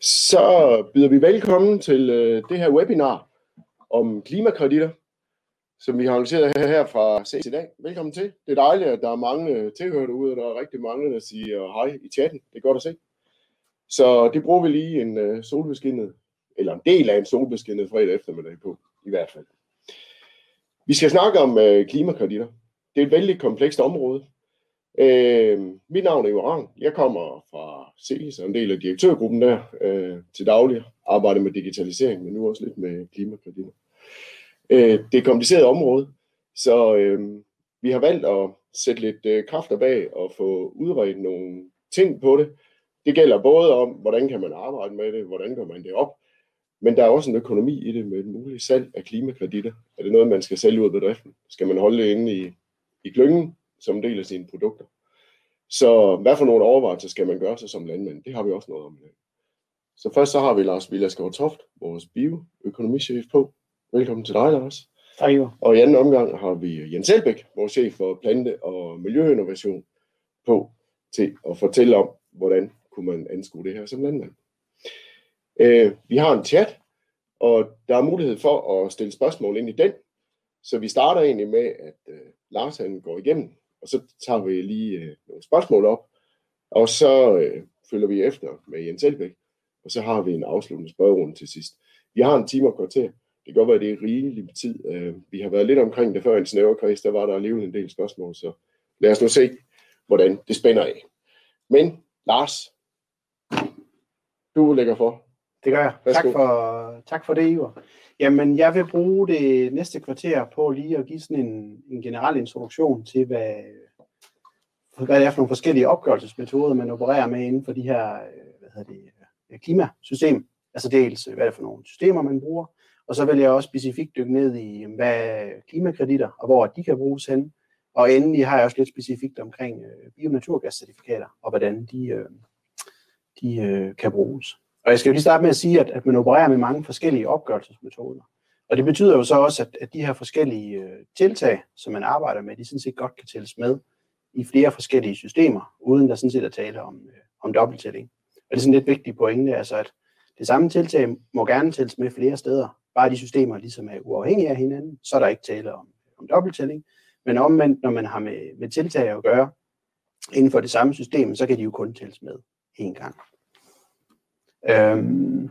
Så byder vi velkommen til øh, det her webinar om klimakreditter, som vi har arrangeret her, her fra CS i dag. Velkommen til. Det er dejligt, at der er mange øh, tilhører derude, og der er rigtig mange, der siger hej i chatten. Det er godt at se. Så det bruger vi lige en øh, solbeskinnet, eller en del af en solbeskinnet fredag eftermiddag på, i hvert fald. Vi skal snakke om øh, klimakreditter. Det er et vældig komplekst område, Øh, mit navn er Joran. Jeg kommer fra CELIS og en del af direktørgruppen der øh, til daglig. Arbejder med digitalisering, men nu også lidt med klimakreditter. Øh, det er et kompliceret område, så øh, vi har valgt at sætte lidt øh, kræfter bag og få udredt nogle ting på det. Det gælder både om, hvordan kan man arbejde med det, hvordan gør man det op, men der er også en økonomi i det med et muligt salg af klimakreditter. Er det noget, man skal sælge ud af bedriften? Skal man holde det inde i, i klyngen, som en del af sine produkter. Så hvad for nogle overvejelser skal man gøre sig som landmand? Det har vi også noget om i dag. Så først så har vi Lars Villaskov Toft, vores bioøkonomichef på. Velkommen til dig, Lars. Tak, jo. Og i anden omgang har vi Jens Elbæk, vores chef for plante- og miljøinnovation, på til at fortælle om, hvordan kunne man anskue det her som landmand. Øh, vi har en chat, og der er mulighed for at stille spørgsmål ind i den. Så vi starter egentlig med, at øh, Lars han går igennem og så tager vi lige øh, nogle spørgsmål op, og så øh, følger vi efter med Jens Elbæk, og så har vi en afsluttende spørgerunde til sidst. Vi har en time og kvarter. Det kan godt være, at det er rigelig med tid. Øh, vi har været lidt omkring det før i en snæverkreds, der var der alligevel en del spørgsmål, så lad os nu se, hvordan det spænder af. Men Lars, du lægger for. Det gør jeg. Tak for, tak for det, Ivar. Jamen, jeg vil bruge det næste kvarter på lige at give sådan en, en generel introduktion til, hvad, hvad det er for nogle forskellige opgørelsesmetoder, man opererer med inden for de her hvad hedder det, øh, klimasystem. Altså dels, hvad er det for nogle systemer, man bruger, og så vil jeg også specifikt dykke ned i, hvad er klimakreditter, og hvor de kan bruges hen. Og endelig har jeg også lidt specifikt omkring øh, bionaturgascertifikater, og hvordan de, øh, de kan bruges. Og jeg skal jo lige starte med at sige, at, at man opererer med mange forskellige opgørelsesmetoder. Og det betyder jo så også, at, at de her forskellige øh, tiltag, som man arbejder med, de sådan set godt kan tælles med i flere forskellige systemer, uden der sådan set at tale om, øh, om dobbelttælling. Og det er sådan lidt vigtigt pointe, altså at det samme tiltag må gerne tælles med flere steder. Bare de systemer ligesom er uafhængige af hinanden, så er der ikke tale om, om dobbelttælling. Men omvendt, når man har med, med tiltag at gøre inden for det samme system, så kan de jo kun tælles med én gang. Øhm,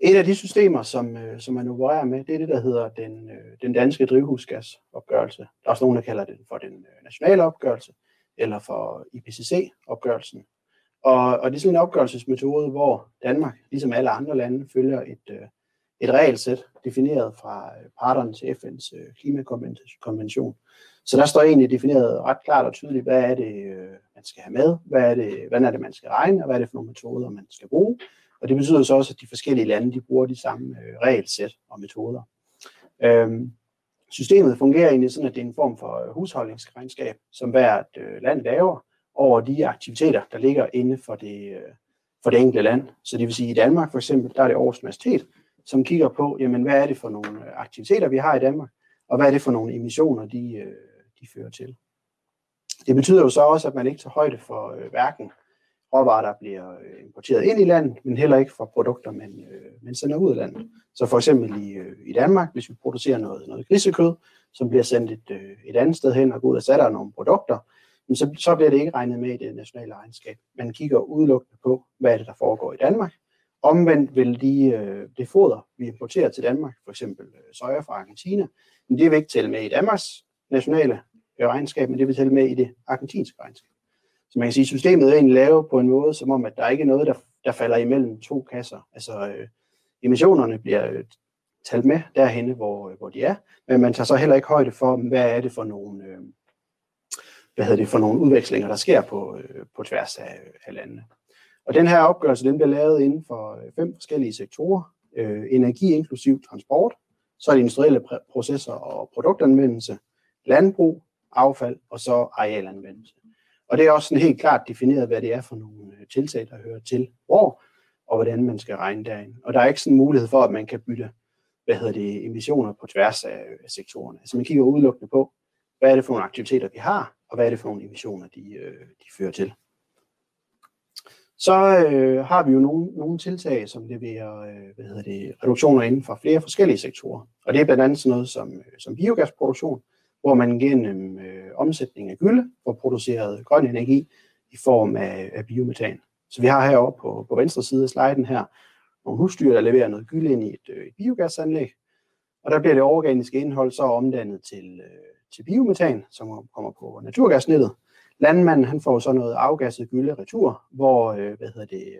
et af de systemer, som, øh, som man opererer med, det er det, der hedder den, øh, den danske drivhusgasopgørelse. Der er også nogen, der kalder den for den øh, nationale opgørelse, eller for IPCC-opgørelsen. Og, og det er sådan en opgørelsesmetode, hvor Danmark, ligesom alle andre lande, følger et, øh, et regelsæt defineret fra øh, parterne til FN's øh, klimakonvention. Så der står egentlig defineret ret klart og tydeligt, hvad er det, øh, man skal have med, hvad er det, hvad er det, man skal regne, og hvad er det for nogle metoder, man skal bruge. Og det betyder så også, at de forskellige lande de bruger de samme øh, regelsæt og metoder. Øhm, systemet fungerer egentlig sådan, at det er en form for øh, husholdningsregnskab, som hvert land laver over de aktiviteter, der ligger inde for det, for det enkelte land. Så det vil sige, at i Danmark for eksempel, der er det Aarhus Universitet, som kigger på, jamen, hvad er det for nogle aktiviteter, vi har i Danmark, og hvad er det for nogle emissioner, de, øh, de fører til. Det betyder jo så også, at man ikke tager højde for øh, hverken råvarer, der bliver øh, importeret ind i landet, men heller ikke for produkter, man, øh, man sender ud af landet. Så for eksempel i, øh, i Danmark, hvis vi producerer noget, noget grisekød, som bliver sendt et, et andet sted hen og går ud og sætter nogle produkter, så, så bliver det ikke regnet med i det nationale regnskab. Man kigger udelukkende på, hvad er det, der foregår i Danmark, Omvendt vil de, øh, det foder, vi importerer til Danmark, for eksempel øh, soja fra Argentina, men det vil ikke tælle med i Danmarks nationale Øh, regnskab, men det vil tælle med i det argentinske regnskab. Så man kan sige, at systemet er egentlig lavet på en måde, som om, at der ikke er noget, der, der falder imellem to kasser. Altså øh, emissionerne bliver øh, talt med derhenne, hvor, øh, hvor de er, men man tager så heller ikke højde for, hvad er det for nogle, øh, hvad hedder det, for nogle udvekslinger, der sker på, øh, på tværs af, af landene. Og den her opgørelse den bliver lavet inden for øh, fem forskellige sektorer. Øh, energi inklusiv transport, så er det industrielle processer og produktanvendelse, landbrug, affald og så arealanvendelse. Og det er også sådan helt klart defineret, hvad det er for nogle øh, tiltag, der hører til hvor, og hvordan man skal regne derind. Og der er ikke sådan en mulighed for, at man kan bytte hvad hedder det, emissioner på tværs af, af sektorerne. Altså man kigger udelukkende på, hvad er det for nogle aktiviteter, vi har, og hvad er det for nogle emissioner, de, øh, de fører til. Så øh, har vi jo nogle, nogle tiltag, som leverer øh, hvad hedder det, reduktioner inden for flere forskellige sektorer. Og det er blandt andet sådan noget som, øh, som biogasproduktion, hvor man gennem øh, omsætning af gylde får produceret grøn energi i form af, af biometan. Så vi har heroppe på, på venstre side af sliden her nogle husdyr, der leverer noget gylde ind i et, øh, et biogasanlæg. Og der bliver det organiske indhold så omdannet til, øh, til biometan, som kommer på naturgasnettet. Landmanden han får så noget afgasset gylde retur, hvor øh, hvad hedder det,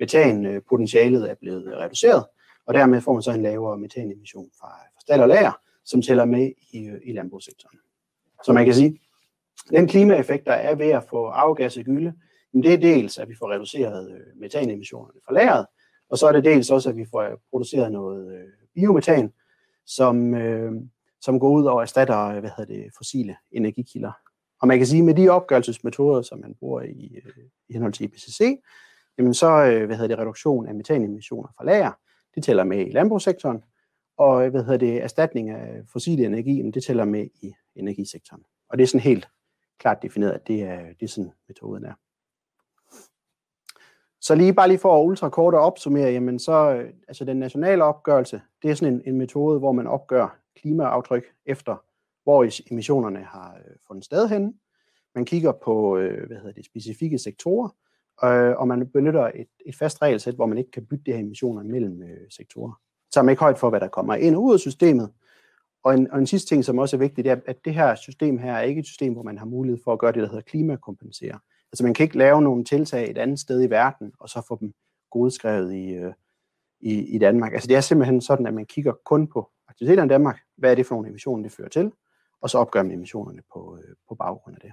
metanpotentialet er blevet reduceret, og dermed får man så en lavere metanemission fra, fra stald og lager, som tæller med i, i landbrugssektoren. Så man kan sige, den klimaeffekt, der er ved at få afgasset gylde, det er dels, at vi får reduceret øh, metanemissionerne fra lageret, og så er det dels også, at vi får øh, produceret noget øh, biometan, som, øh, som går ud og erstatter hvad hedder det, fossile energikilder. Og man kan sige, at med de opgørelsesmetoder, som man bruger i, i henhold til IPCC, jamen så hvad hedder det, reduktion af metanemissioner fra lager, det tæller med i landbrugssektoren, og hvad hedder det, erstatning af fossil energi, det tæller med i energisektoren. Og det er sådan helt klart defineret, at det er, det er sådan metoden er. Så lige bare lige for at ultrakort og opsummere, jamen så, øh, altså den nationale opgørelse, det er sådan en, en metode, hvor man opgør klimaaftryk efter, hvor emissionerne har øh, fundet sted henne. Man kigger på øh, hvad hedder det, specifikke sektorer, og man benytter et, et fast regelsæt, hvor man ikke kan bytte de her emissioner mellem øh, sektorer tager man ikke højt for, hvad der kommer ind og ud af systemet. Og en, og en sidste ting, som også er vigtigt, det er, at det her system her er ikke et system, hvor man har mulighed for at gøre det, der hedder klimakompensere. Altså man kan ikke lave nogle tiltag et andet sted i verden, og så få dem godskrevet i, øh, i, i Danmark. Altså det er simpelthen sådan, at man kigger kun på aktiviteterne i Danmark, hvad er det for nogle emissioner, det fører til, og så opgør man emissionerne på, øh, på baggrund af det.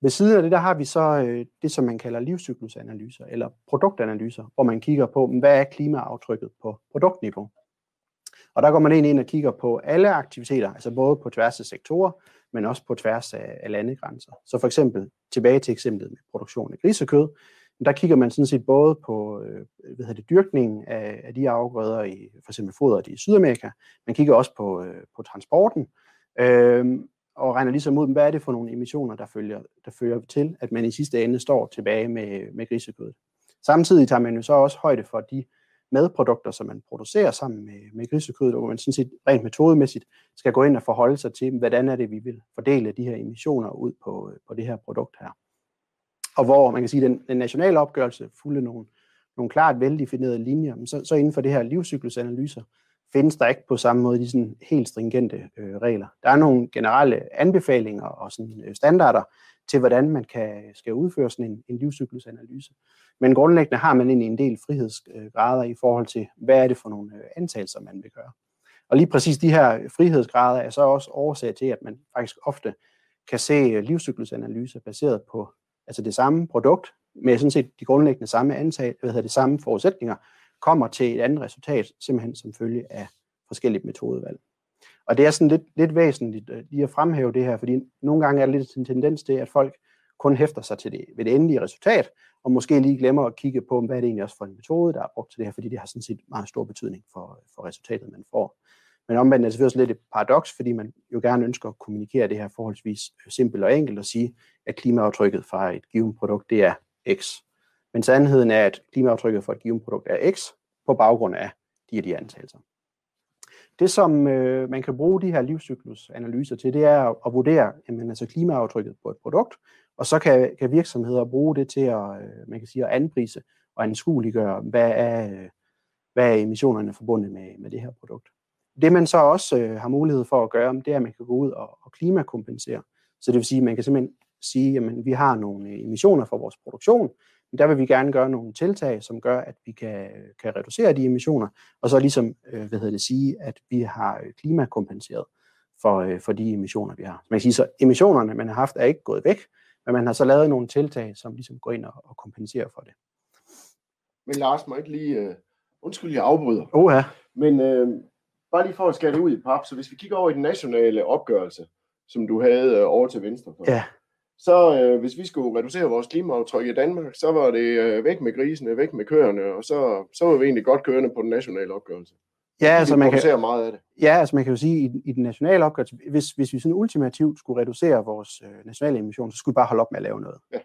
Ved siden af det, der har vi så øh, det, som man kalder livscyklusanalyser, eller produktanalyser, hvor man kigger på, hvad er klimaaftrykket på produktniveau. Og der går man ind og kigger på alle aktiviteter, altså både på tværs af sektorer, men også på tværs af, af landegrænser. Så for eksempel tilbage til eksemplet med produktion af grisekød, der kigger man sådan set både på øh, hvad hedder det, dyrkningen af, af de afgrøder i for eksempel fodret i Sydamerika, man kigger også på, øh, på transporten, øh, og regner ligesom ud, hvad er det for nogle emissioner, der følger, der fører til, at man i sidste ende står tilbage med, med grisekødet. Samtidig tager man jo så også højde for de madprodukter, som man producerer sammen med, med grisekødet, hvor man sådan set rent metodemæssigt skal gå ind og forholde sig til, hvordan er det, vi vil fordele de her emissioner ud på, på det her produkt her. Og hvor man kan sige, at den, den nationale opgørelse fulde nogle, nogle klart veldefinerede linjer, men så, så inden for det her livscyklusanalyser, findes der ikke på samme måde de sådan helt stringente øh, regler. Der er nogle generelle anbefalinger og sådan, øh, standarder til, hvordan man kan, skal udføre sådan en, en livscyklusanalyse. Men grundlæggende har man egentlig en del frihedsgrader i forhold til, hvad er det for nogle øh, antagelser, man vil gøre. Og lige præcis de her frihedsgrader er så også årsag til, at man faktisk ofte kan se øh, livscyklusanalyser baseret på altså det samme produkt, med sådan set de grundlæggende samme antag, hvad hedder det, samme forudsætninger, kommer til et andet resultat, simpelthen som følge af forskellige metodevalg. Og det er sådan lidt, lidt væsentligt øh, lige at fremhæve det her, fordi nogle gange er det lidt en tendens til, at folk kun hæfter sig til det, ved det endelige resultat, og måske lige glemmer at kigge på, hvad er det egentlig også for en metode, der er brugt til det her, fordi det har sådan set meget stor betydning for, for resultatet, man får. Men omvendt er det selvfølgelig også lidt et paradoks, fordi man jo gerne ønsker at kommunikere det her forholdsvis simpelt og enkelt og sige, at klimaaftrykket fra et givet produkt, det er X. Men sandheden er, at klimaaftrykket for et givet produkt er X på baggrund af de her de antagelser. Det, som øh, man kan bruge de her livscyklusanalyser til, det er at, vurdere jamen, altså klimaaftrykket på et produkt, og så kan, kan virksomheder bruge det til at, øh, man kan sige, at anprise og anskueliggøre, hvad er, øh, hvad er emissionerne forbundet med, med det her produkt. Det man så også øh, har mulighed for at gøre, det er, at man kan gå ud og, og klimakompensere. Så det vil sige, at man kan simpelthen sige, at vi har nogle emissioner for vores produktion, men der vil vi gerne gøre nogle tiltag, som gør, at vi kan, kan reducere de emissioner, og så ligesom øh, hvad hedder det, sige, at vi har klimakompenseret for, øh, for de emissioner, vi har. Så man kan sige, så emissionerne, man har haft, er ikke gået væk, men man har så lavet nogle tiltag, som ligesom går ind og, og kompenserer for det. Men Lars, må ikke lige, uh, undskyld, jeg afbryder. Oh, ja. Men uh, bare lige for at skære det ud i pap, så hvis vi kigger over i den nationale opgørelse, som du havde uh, over til venstre for, ja. Så uh, hvis vi skulle reducere vores klimaaftryk i Danmark, så var det uh, væk med grisene, væk med køerne, og så, så var vi egentlig godt kørende på den nationale opgørelse. Ja, altså man kan, meget af det. Ja, altså man kan jo sige, i, i den nationale opgørelse, hvis, hvis vi sådan ultimativt skulle reducere vores øh, nationale emissioner, så skulle vi bare holde op med at lave noget. Ja.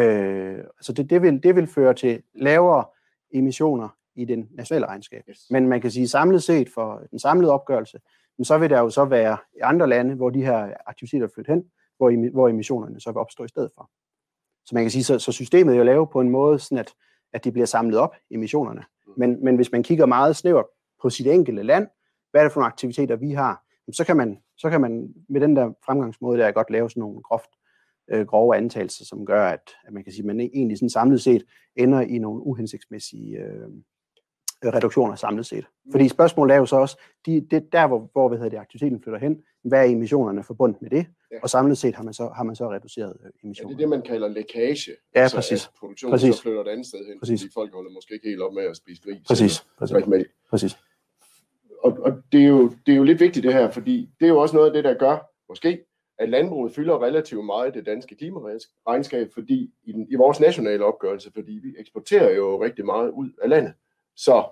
Øh, altså det, det, vil, det vil føre til lavere emissioner i den nationale regnskab. Yes. Men man kan sige samlet set for den samlede opgørelse, men så vil der jo så være andre lande, hvor de her aktiviteter flytter hen, hvor, hvor emissionerne så vil opstå i stedet for. Så man kan sige, så, så systemet er jo lavet på en måde, sådan at, at de bliver samlet op, emissionerne. Men, men hvis man kigger meget snævert på sit enkelte land, hvad er det for nogle aktiviteter, vi har, så kan man, så kan man med den der fremgangsmåde der godt lave sådan nogle groft, øh, grove antagelser, som gør, at, at man kan sige, at man egentlig sådan samlet set ender i nogle uhensigtsmæssige øh, reduktioner samlet set. Fordi spørgsmålet er jo så også, de, det, der hvor, hvor hvad hedder det, aktiviteten flytter hen, hvad er emissionerne forbundet med det? Ja. Og samlet set har man så, har man så reduceret øh, Ja, det er det, man kalder lækage. Ja, altså, præcis. At produktionen Præcis. så flytter et andet sted hen, Præcis. fordi folk holder måske ikke helt op med at spise gris. Præcis, præcis, mælk. præcis. Og, og det, er jo, det er jo lidt vigtigt det her, fordi det er jo også noget af det, der gør, måske, at landbruget fylder relativt meget i det danske klimaregnskab, fordi i, den, i vores nationale opgørelse, fordi vi eksporterer jo rigtig meget ud af landet. Så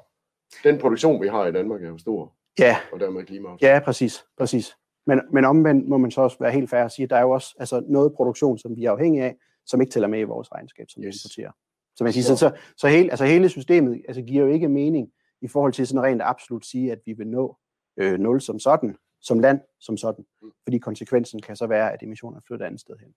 den produktion, vi har i Danmark, er jo stor, Ja, og dermed klima. ja, præcis, præcis. Men, men omvendt må man så også være helt fair at sige, at der er jo også altså, noget produktion, som vi er afhængige af, som ikke tæller med i vores regnskab, som yes. vi importerer. Så man siger, så, så, så hele, altså hele systemet altså, giver jo ikke mening i forhold til sådan rent absolut sige, at vi vil nå øh, 0 som sådan, som land som sådan. Mm. Fordi konsekvensen kan så være, at emissionerne flytter et andet sted hen.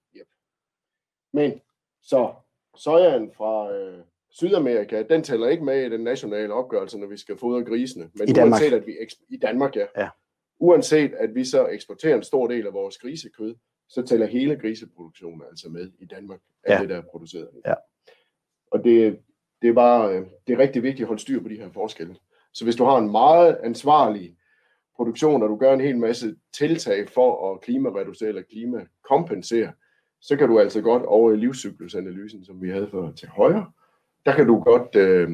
Men så sojaen fra øh, Sydamerika, den tæller ikke med i den nationale opgørelse, når vi skal fodre grisene. Men I Danmark. uanset at vi i Danmark, ja. Ja. Uanset at vi så eksporterer en stor del af vores grisekød, så tæller hele griseproduktionen altså med i Danmark, af Ja. det, der er produceret. Ja. Og det, det, er bare, øh, det er rigtig vigtigt at holde styr på de her forskelle. Så hvis du har en meget ansvarlig produktion, og du gør en hel masse tiltag for at klimareducere eller klimakompensere, så kan du altså godt over i livscyklusanalysen, som vi havde for til højre, der kan du godt øh,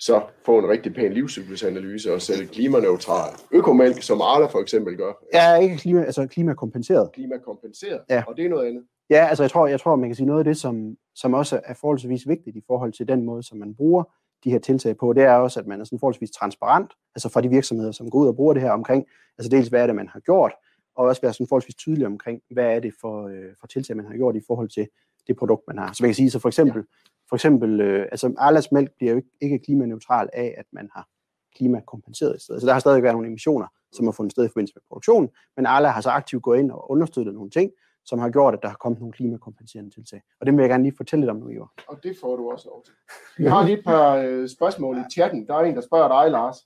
så få en rigtig pæn livscyklusanalyse og sætte klimaneutral økomælk, som Arla for eksempel gør, Ja, ikke klima, altså klimakompenseret. klimakompenseret, Ja. og det er noget andet. Ja, altså jeg tror, jeg tror, man kan sige noget af det, som, som også er forholdsvis vigtigt i forhold til den måde, som man bruger de her tiltag på, det er også, at man er sådan forholdsvis transparent, altså fra de virksomheder, som går ud og bruger det her omkring, altså dels hvad er det, man har gjort, og også være sådan forholdsvis tydelig omkring, hvad er det for, øh, for tiltag, man har gjort i forhold til det produkt, man har. Så man kan sige, så for eksempel, for eksempel øh, altså Arlas mælk bliver jo ikke, ikke klimaneutral af, at man har klimakompenseret i stedet. Så der har stadig været nogle emissioner, som har fundet sted i forbindelse med produktionen, men Arla har så aktivt gået ind og understøttet nogle ting, som har gjort, at der har kommet nogle klimakompenserende tiltag. Og det vil jeg gerne lige fortælle lidt om nu, Ivar. Og det får du også lov til. Vi har lige et par øh, spørgsmål i chatten. Der er en, der spørger dig, Lars.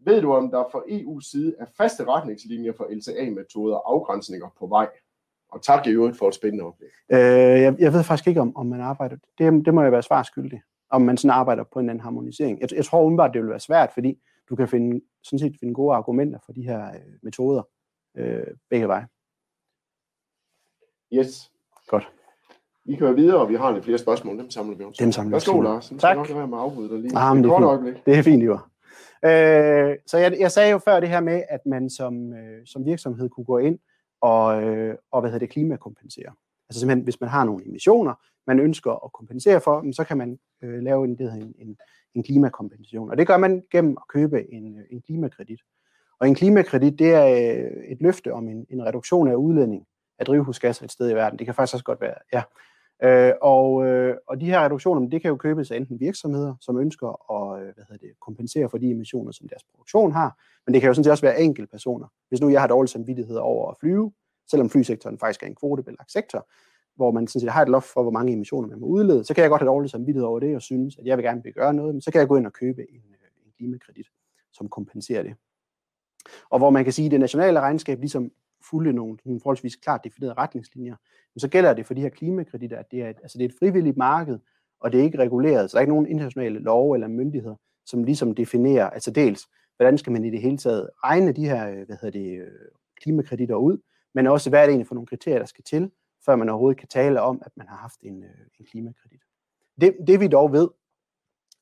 Ved du, om der fra EU's side er faste retningslinjer for LCA-metoder og afgrænsninger på vej? Og tak i øvrigt for et spændende oplæg. Øh, jeg, jeg ved faktisk ikke, om, om man arbejder. Det, det må jeg være svar skyldig. Om man sådan arbejder på en anden harmonisering. Jeg, jeg tror umiddelbart, det vil være svært, fordi du kan finde, sådan set finde gode argumenter for de her øh, metoder øh, begge veje. Yes. Godt. Vi kører videre, og vi har lidt flere spørgsmål. Dem samler vi op. Dem samler vi Værsgo. Lars. Nu Tak. skal nok være med at afbryde dig lige. Ah, det er fint. Det er fint, Ivar. Øh, så jeg, jeg sagde jo før det her med, at man som, øh, som virksomhed kunne gå ind og, øh, og hvad hedder det, klimakompensere. Altså simpelthen, hvis man har nogle emissioner, man ønsker at kompensere for, så kan man øh, lave en, det hedder en, en, en klimakompensation. Og det gør man gennem at købe en, øh, en klimakredit. Og en klimakredit, det er øh, et løfte om en, en reduktion af udledning af drivhusgasser et sted i verden. Det kan faktisk også godt være, ja. Øh, og, øh, og de her reduktioner, det kan jo købes af enten virksomheder, som ønsker at øh, hvad hedder det, kompensere for de emissioner, som deres produktion har, men det kan jo sådan set også være enkelte personer. Hvis nu jeg har dårlig samvittighed over at flyve, selvom flysektoren faktisk er en kvotebelagt sektor, hvor man sådan set har et loft for, hvor mange emissioner man må udlede, så kan jeg godt have dårlig samvittighed over det og synes, at jeg vil gerne vil gøre noget, men så kan jeg gå ind og købe en, øh, en klimakredit, som kompenserer det. Og hvor man kan sige, at det nationale regnskab ligesom fulde nogle, nogle forholdsvis klart definerede retningslinjer, men så gælder det for de her klimakreditter, at det er, et, altså det er et frivilligt marked, og det er ikke reguleret, så der er ikke nogen internationale love eller myndigheder, som ligesom definerer, altså dels, hvordan skal man i det hele taget regne de her, øh, hvad hedder det, øh, klimakreditter ud, men også, hvad er det egentlig for nogle kriterier, der skal til, før man overhovedet kan tale om, at man har haft en, øh, en klimakredit. Det, det vi dog ved,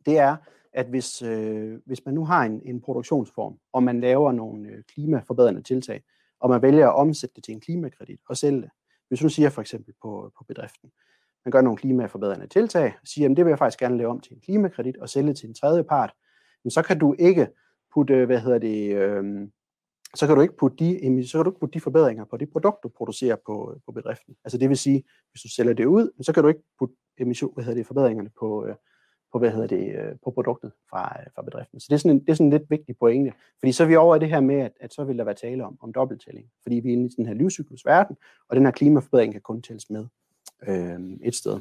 det er, at hvis, øh, hvis man nu har en, en produktionsform, og man laver nogle øh, klimaforbedrende tiltag, og man vælger at omsætte det til en klimakredit og sælge det. Hvis du siger for eksempel på, på bedriften, man gør nogle klimaforbedrende tiltag, og siger, at det vil jeg faktisk gerne lave om til en klimakredit og sælge til en tredje part, men så kan du ikke putte, hvad hedder det, øh, så kan du ikke putte de, så kan du ikke putte de forbedringer på det produkt, du producerer på, på bedriften. Altså det vil sige, hvis du sælger det ud, så kan du ikke putte emission, hvad hedder det, forbedringerne på, øh, på, hvad hedder det, øh, på produktet fra, øh, fra bedriften. Så det er, sådan en, det er sådan en lidt vigtig pointe, fordi så er vi over i det her med, at, at så vil der være tale om, om dobbelttælling, fordi vi er inde i den her livscyklusverden, og den her klimaforbedring kan kun tælles med øh, et sted.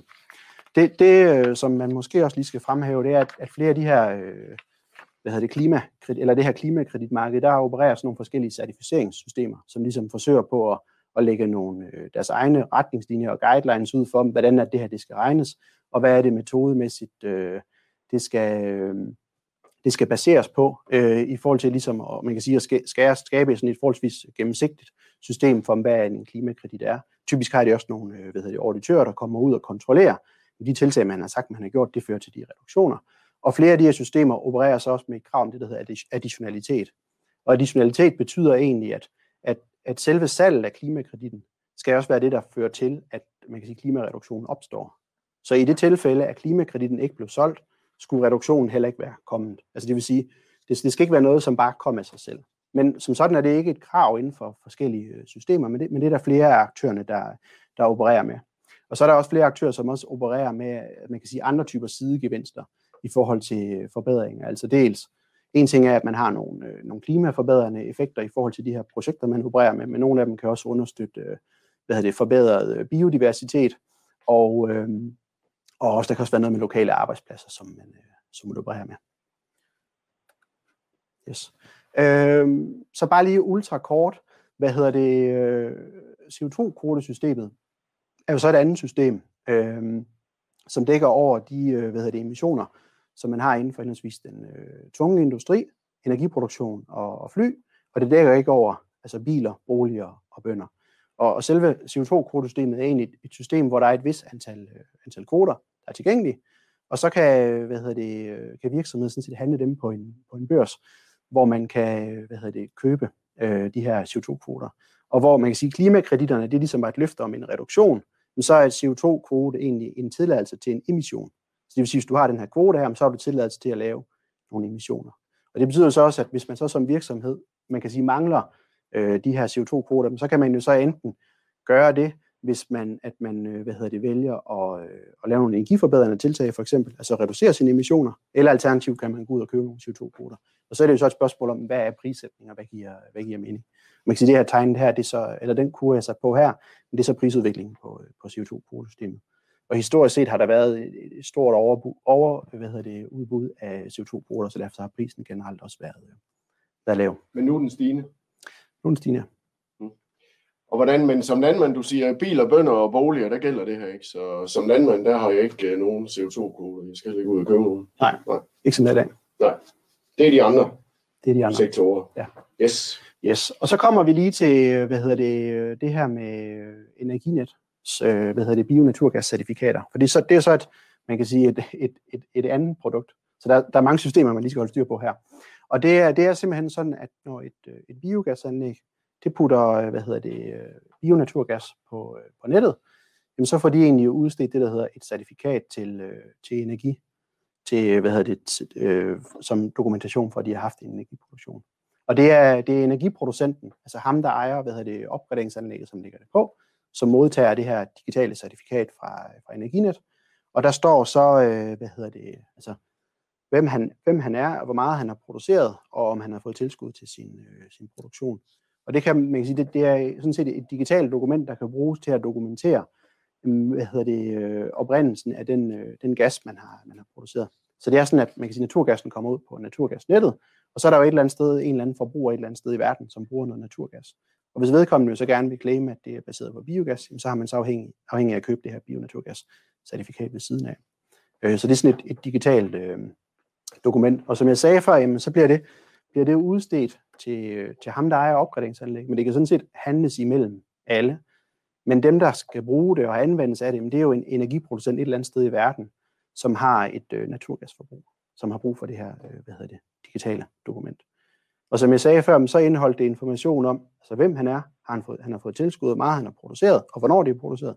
Det, det, øh, som man måske også lige skal fremhæve, det er, at, at flere af de her øh, hvad hedder det, klima, eller det her klimakreditmarked, der opererer sådan nogle forskellige certificeringssystemer, som ligesom forsøger på at, at lægge nogle, øh, deres egne retningslinjer og guidelines ud for, hvordan er det her det skal regnes, og hvad er det metodemæssigt, øh, det, skal, øh, det skal baseres på, øh, i forhold til ligesom, og man kan sige, at skære, skabe sådan et forholdsvis gennemsigtigt system for, hvad en klimakredit er. Typisk har det også nogle øh, hvad hedder det, auditører, der kommer ud og kontrollerer, de tiltag, man har sagt, man har gjort, det fører til de reduktioner. Og flere af de her systemer opererer så også med et krav om det, der hedder additionalitet. Og additionalitet betyder egentlig, at, at, at selve salget af klimakreditten skal også være det, der fører til, at man kan sige, klimareduktionen opstår. Så i det tilfælde, at klimakreditten ikke blev solgt, skulle reduktionen heller ikke være kommet. Altså det vil sige, det, det skal ikke være noget, som bare kommer af sig selv. Men som sådan er det ikke et krav inden for forskellige øh, systemer, men det, men det er der flere af aktørerne, der, der opererer med. Og så er der også flere aktører, som også opererer med, man kan sige, andre typer sidegevinster i forhold til forbedringer. Altså dels, en ting er, at man har nogle, øh, nogle klimaforbedrende effekter i forhold til de her projekter, man opererer med, men nogle af dem kan også understøtte øh, hvad det, forbedret øh, biodiversitet, og, øh, og også der kan også være noget med lokale arbejdspladser, som man, øh, som man opererer med. Yes. Øh, så bare lige ultra kort, hvad hedder det, øh, CO2-kvotesystemet er jo så et andet system, øh, som dækker over de øh, hvad hedder det, emissioner, som man har inden for henholdsvis den øh, tunge industri, energiproduktion og, og fly, og det dækker ikke over altså biler, boliger og bønder. Og, og selve CO2-kvotesystemet er egentlig et, et system, hvor der er et vis antal, øh, antal kvoter, der er tilgængelige, og så kan, hvad hedder det, øh, kan virksomheden sådan set handle dem på en, på en børs, hvor man kan øh, hvad hedder det, købe øh, de her CO2-kvoter. Og hvor man kan sige, at klimakreditterne det er ligesom et løfte om en reduktion, men så er et CO2-kvote egentlig en tilladelse til en emission. Så det vil sige, at hvis du har den her kvote her, så har du tilladelse til at lave nogle emissioner. Og det betyder så også, at hvis man så som virksomhed, man kan sige, mangler øh, de her CO2-kvoter, så kan man jo så enten gøre det, hvis man, at man øh, hvad hedder det, vælger at, øh, at lave nogle energiforbedrende tiltag, for eksempel, altså reducere sine emissioner, eller alternativt kan man gå ud og købe nogle CO2-kvoter. Og så er det jo så et spørgsmål om, hvad er prissætning, og hvad giver, hvad giver mening. Man kan sige, det her tegnet her, det er så, eller den kurve, jeg sat på her, det er så prisudviklingen på, øh, på CO2-kvotesystemet. Og historisk set har der været et stort over, over, hvad hedder det, udbud af CO2-kvoter, så derfor har prisen generelt også været, været lav. Men nu er den stigende? Den stigende, mm. Og hvordan, men som landmand, du siger, biler, bønder og boliger, der gælder det her ikke. Så som landmand, der har jeg ikke uh, nogen CO2-kvoter. Jeg skal ikke ud og købe nogen. Nej, Nej. ikke som det er i dag. Nej, det er de andre. Det er de andre. Sektorer. Ja. Yes. Yes, og så kommer vi lige til, hvad hedder det, det her med Energinet, hvad hedder det, bionaturgas-certifikater. For det er, så, det er så et, man kan sige, et, et, et, et andet produkt. Så der, der er mange systemer, man lige skal holde styr på her. Og det er, det er simpelthen sådan, at når et, øh, et biogasanlæg, det putter, øh, hvad hedder det, øh, bionaturgas på, på nettet, jamen så får de egentlig udstedt det, der hedder et certifikat til, til energi, til, hvad hedder det, øh, som dokumentation for, at de har haft en energiproduktion. Og det er, det er energiproducenten, altså ham, der ejer hvad hedder det, opgraderingsanlægget, som ligger det på, som modtager det her digitale certifikat fra, fra Energinet. Og der står så, øh, hvad hedder det, altså, hvem han, hvem han er, og hvor meget han har produceret, og om han har fået tilskud til sin, øh, sin produktion. Og det kan man kan sige, det, det er sådan set et digitalt dokument, der kan bruges til at dokumentere, mm, hvad hedder det, øh, oprindelsen af den, øh, den gas, man har, man har produceret. Så det er sådan, at man kan sige, at naturgassen kommer ud på naturgasnettet, og så er der jo et eller andet sted, en eller anden forbruger et eller andet sted i verden, som bruger noget naturgas. Og hvis vedkommende så gerne vil claim, at det er baseret på biogas, så har man så afhængig, afhængig af at købe det her bionaturgas-certifikat ved siden af. Øh, så det er sådan et, et digitalt øh, dokument. Og som jeg sagde før, jamen, så bliver det, bliver det udstedt til, til ham, der ejer opgraderingsanlæg. Men det kan sådan set handles imellem alle. Men dem, der skal bruge det og anvendes af det, det er jo en energiproducent et eller andet sted i verden, som har et øh, naturgasforbrug, som har brug for det her øh, hvad hedder det, digitale dokument. Og som jeg sagde før, så indeholdt det information om, altså hvem han er, har han, fået, han har fået tilskud, hvor meget han har produceret, og hvornår det er produceret,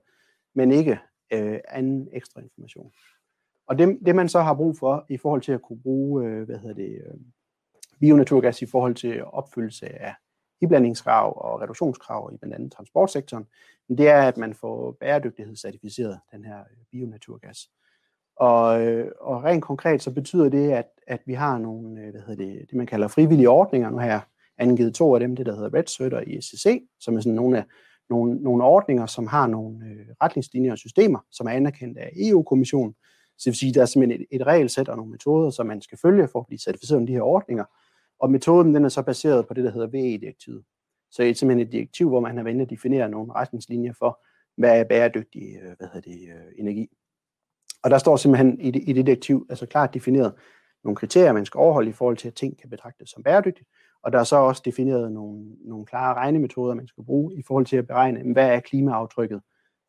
men ikke øh, anden ekstra information. Og det, det man så har brug for i forhold til at kunne bruge, øh, hvad hedder det, øh, bionaturgas i forhold til opfyldelse af iblandingskrav og reduktionskrav i blandt andet transportsektoren, det er, at man får bæredygtighedscertificeret den her øh, bionaturgas. Og, øh, og rent konkret så betyder det, at, at vi har nogle, øh, hvad hedder det, det man kalder frivillige ordninger nu her, angivet to af dem, det der hedder RedCert og ISCC, som er sådan nogle af nogle, nogle ordninger, som har nogle retningslinjer og systemer, som er anerkendt af EU-kommissionen. Så det vil sige, at der er simpelthen et, et regelsæt og nogle metoder, som man skal følge for at blive certificeret om de her ordninger. Og metoden den er så baseret på det, der hedder VE-direktivet. Så det er simpelthen et direktiv, hvor man har været at definere nogle retningslinjer for, hvad er bæredygtig øh, hvad hedder det, øh, energi. Og der står simpelthen i det, i det direktiv altså klart defineret nogle kriterier, man skal overholde i forhold til, at ting kan betragtes som bæredygtigt. Og der er så også defineret nogle, nogle klare regnemetoder, man skal bruge i forhold til at beregne, hvad er klimaaftrykket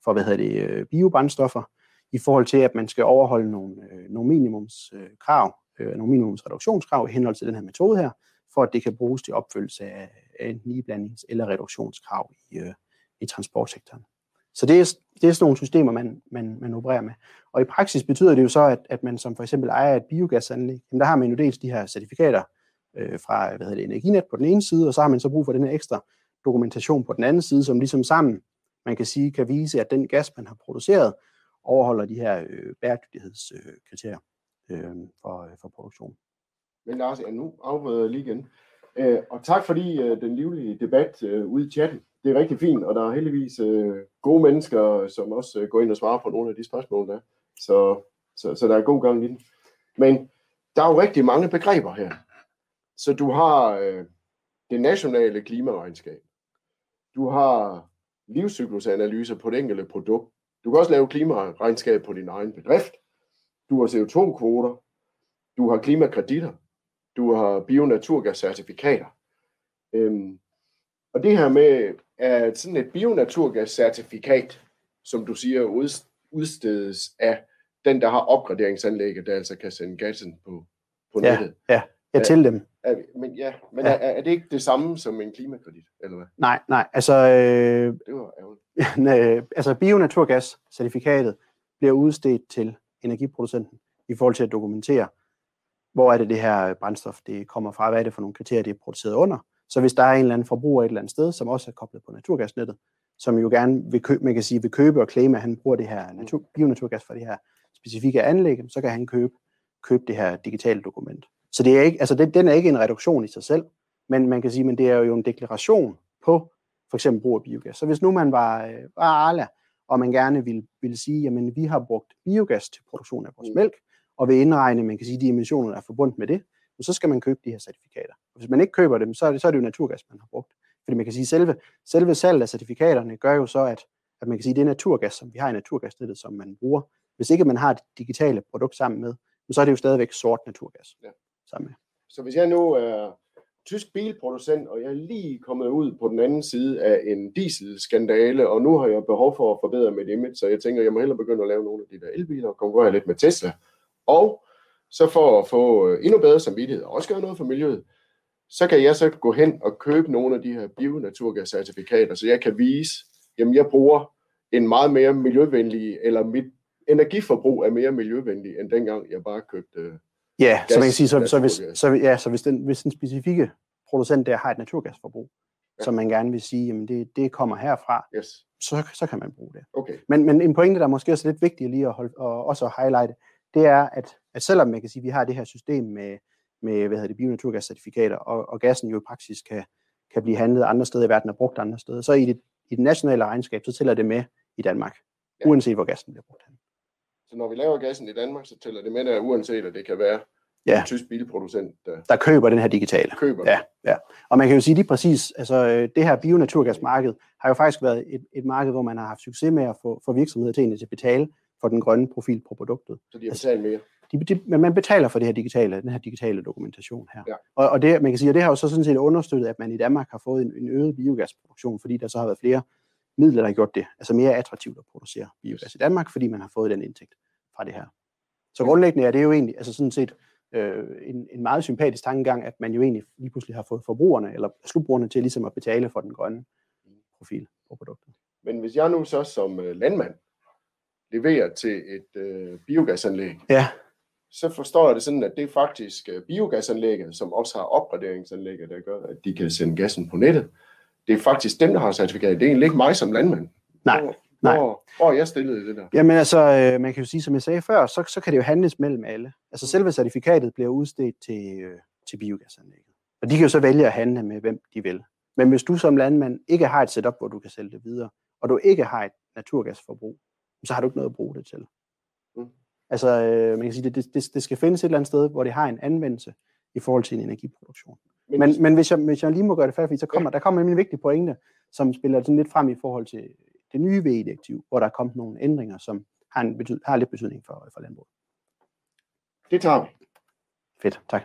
for hvad hedder det, øh, biobrændstoffer, i forhold til, at man skal overholde nogle, øh, nogle minimumskrav, øh, øh, nogle minimumsreduktionskrav i henhold til den her metode her, for at det kan bruges til opfyldelse af enten iblandings- eller reduktionskrav i, øh, i transportsektoren. Så det er, det er sådan nogle systemer, man, man, man opererer med. Og i praksis betyder det jo så, at, at man som for eksempel ejer et biogasanlæg, jamen der har man jo dels de her certifikater øh, fra hvad hedder det, Energinet på den ene side, og så har man så brug for den her ekstra dokumentation på den anden side, som ligesom sammen, man kan sige, kan vise, at den gas, man har produceret, overholder de her øh, bæredygtighedskriterier øh, for, øh, for produktion. Men Lars, jeg nu afbryder jeg lige igen. Øh, og tak fordi øh, den livlige debat øh, ude i chatten. Det er rigtig fint, og der er heldigvis øh, gode mennesker, som også øh, går ind og svarer på nogle af de spørgsmål, der så, så, så der er god gang i den. Men der er jo rigtig mange begreber her. Så du har øh, det nationale klimaregnskab. Du har livscyklusanalyser på det enkelte produkt. Du kan også lave klimaregnskab på din egen bedrift. Du har CO2-kvoter. Du har klimakreditter. Du har bionaturgascertifikater. Øhm, og det her med, at sådan et bionaturgascertifikat, som du siger, udstedes af den, der har opgraderingsanlægget, der altså kan sende gassen på, på nettet. Ja, ja. Ja, til dem. Er, men ja, men ja. Er, er det ikke det samme som en klimakredit, eller hvad? Nej, nej, altså... Øh, det var ærgerligt. øh, altså bionaturgas-certifikatet bliver udstedt til energiproducenten i forhold til at dokumentere, hvor er det det her brændstof, det kommer fra, hvad er det for nogle kriterier, det er produceret under. Så hvis der er en eller anden forbruger et eller andet sted, som også er koblet på naturgasnettet, som jo gerne vil købe, man kan sige, vil købe og claime, at han bruger det her natur, bionaturgas for det her specifikke anlæg, så kan han købe, købe det her digitale dokument. Så det er ikke, altså det, den er ikke en reduktion i sig selv, men man kan sige, men det er jo en deklaration på for eksempel brug af biogas. Så hvis nu man var, øh, var Arla, og man gerne ville, ville sige, jamen vi har brugt biogas til produktion af vores mm. mælk, og vil indregne, man kan sige, de emissioner, der er forbundet med det, så skal man købe de her certifikater. Og hvis man ikke køber dem, så er det, så er det jo naturgas, man har brugt. Fordi man kan sige, selve, selve salget af certifikaterne gør jo så, at, at man kan sige, at det er naturgas, som vi har i naturgasnettet, som man bruger. Hvis ikke man har det digitale produkt sammen med, så er det jo stadigvæk sort naturgas. Ja sammen med. Så hvis jeg nu er tysk bilproducent, og jeg er lige kommet ud på den anden side af en dieselskandale, og nu har jeg behov for at forbedre mit image, så jeg tænker, jeg må hellere begynde at lave nogle af de der elbiler og konkurrere lidt med Tesla. Og så for at få øh, endnu bedre samvittighed og også gøre noget for miljøet, så kan jeg så gå hen og købe nogle af de her bionaturgas-certifikater, så jeg kan vise, jamen jeg bruger en meget mere miljøvenlig, eller mit energiforbrug er mere miljøvenlig, end dengang jeg bare købte øh, Ja, gas, så man kan sige, så, så, hvis, så, ja, så hvis, den, hvis den specifikke producent der har et naturgasforbrug, ja. som man gerne vil sige, jamen det, det kommer herfra, yes. så, så kan man bruge det. Okay. Men, men en pointe, der måske er lidt vigtig lige at holde, og også at highlighte, det er, at, at selvom man kan sige, at vi har det her system med, med hvad hedder det, bionaturgascertifikater, og, og gassen jo i praksis kan, kan blive handlet andre steder i verden og brugt andre steder, så i det, i det nationale regnskab, så tæller det med i Danmark, ja. uanset hvor gassen bliver brugt. Så når vi laver gassen i Danmark, så tæller det med der, uanset at det kan være ja. en tysk bilproducent, der, der køber den her digitale. Køber ja, ja. Og man kan jo sige lige præcis, altså øh, det her bionaturgasmarked har jo faktisk været et, et marked, hvor man har haft succes med at få, få virksomheder til, at betale for den grønne profil på produktet. Så de har betalt mere? De, de, men man betaler for det her digitale, den her digitale dokumentation her. Ja. Og, og det, man kan sige, at det har jo så sådan set understøttet, at man i Danmark har fået en, en øget biogasproduktion, fordi der så har været flere midler, der har gjort det altså mere attraktivt at producere biogas i Danmark, fordi man har fået den indtægt fra det her. Så grundlæggende er det jo egentlig, altså sådan set, øh, en, en meget sympatisk tankegang, at man jo egentlig lige pludselig har fået forbrugerne, eller slutbrugerne til ligesom at betale for den grønne profil på produktet. Men hvis jeg nu så som øh, landmand leverer til et øh, biogasanlæg, ja. så forstår jeg det sådan, at det er faktisk øh, biogasanlægget, som også har opgraderingsanlægget, der gør, at de kan sende gassen på nettet. Det er faktisk dem, der har certifikat. Det er egentlig ikke mig som landmand. Nej, Hvor, nej. Hvor, hvor jeg stillet i det der? Jamen altså, øh, man kan jo sige, som jeg sagde før, så, så kan det jo handles mellem alle. Altså selve certifikatet bliver udstedt til, øh, til biogasanlægget. Og de kan jo så vælge at handle med, hvem de vil. Men hvis du som landmand ikke har et setup, hvor du kan sælge det videre, og du ikke har et naturgasforbrug, så har du ikke noget at bruge det til. Mm. Altså, øh, man kan sige, det, det, det skal findes et eller andet sted, hvor det har en anvendelse i forhold til en energiproduktion. Men, Men, hvis, jeg, hvis jeg lige må gøre det færdigt, så kommer, der kommer en vigtig pointe, som spiller sådan lidt frem i forhold til det nye VE-direktiv, hvor der er kommet nogle ændringer, som har, en betyd, har lidt betydning for, for landbruget. det tager vi. Fedt, tak.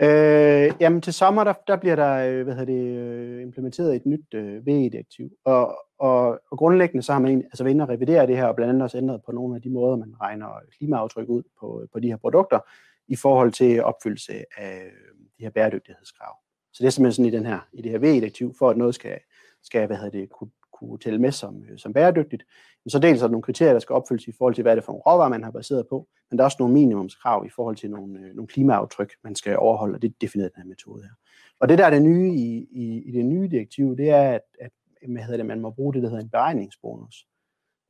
Øh, jamen til sommer, der, der bliver der øh, hvad hedder det, øh, implementeret et nyt øh, VE-direktiv, og, og, og grundlæggende så har man altså været inde og revidere det her, og blandt andet også ændret på nogle af de måder, man regner klimaaftryk ud på, på de her produkter, i forhold til opfyldelse af øh, de her bæredygtighedskrav. Så det er simpelthen sådan i, den her, i det her VE-direktiv, for at noget skal, skal hvad hedder det, kunne, kunne tælle med som, øh, som bæredygtigt. Men så dels er der nogle kriterier, der skal opfyldes i forhold til, hvad det er for nogle råvarer, man har baseret på, men der er også nogle minimumskrav i forhold til nogle, øh, nogle klimaaftryk, man skal overholde, og det definerer den her metode her. Og det, der er det nye i, i, i det nye direktiv, det er, at, at hvad hedder det, man må bruge det, der hedder en beregningsbonus,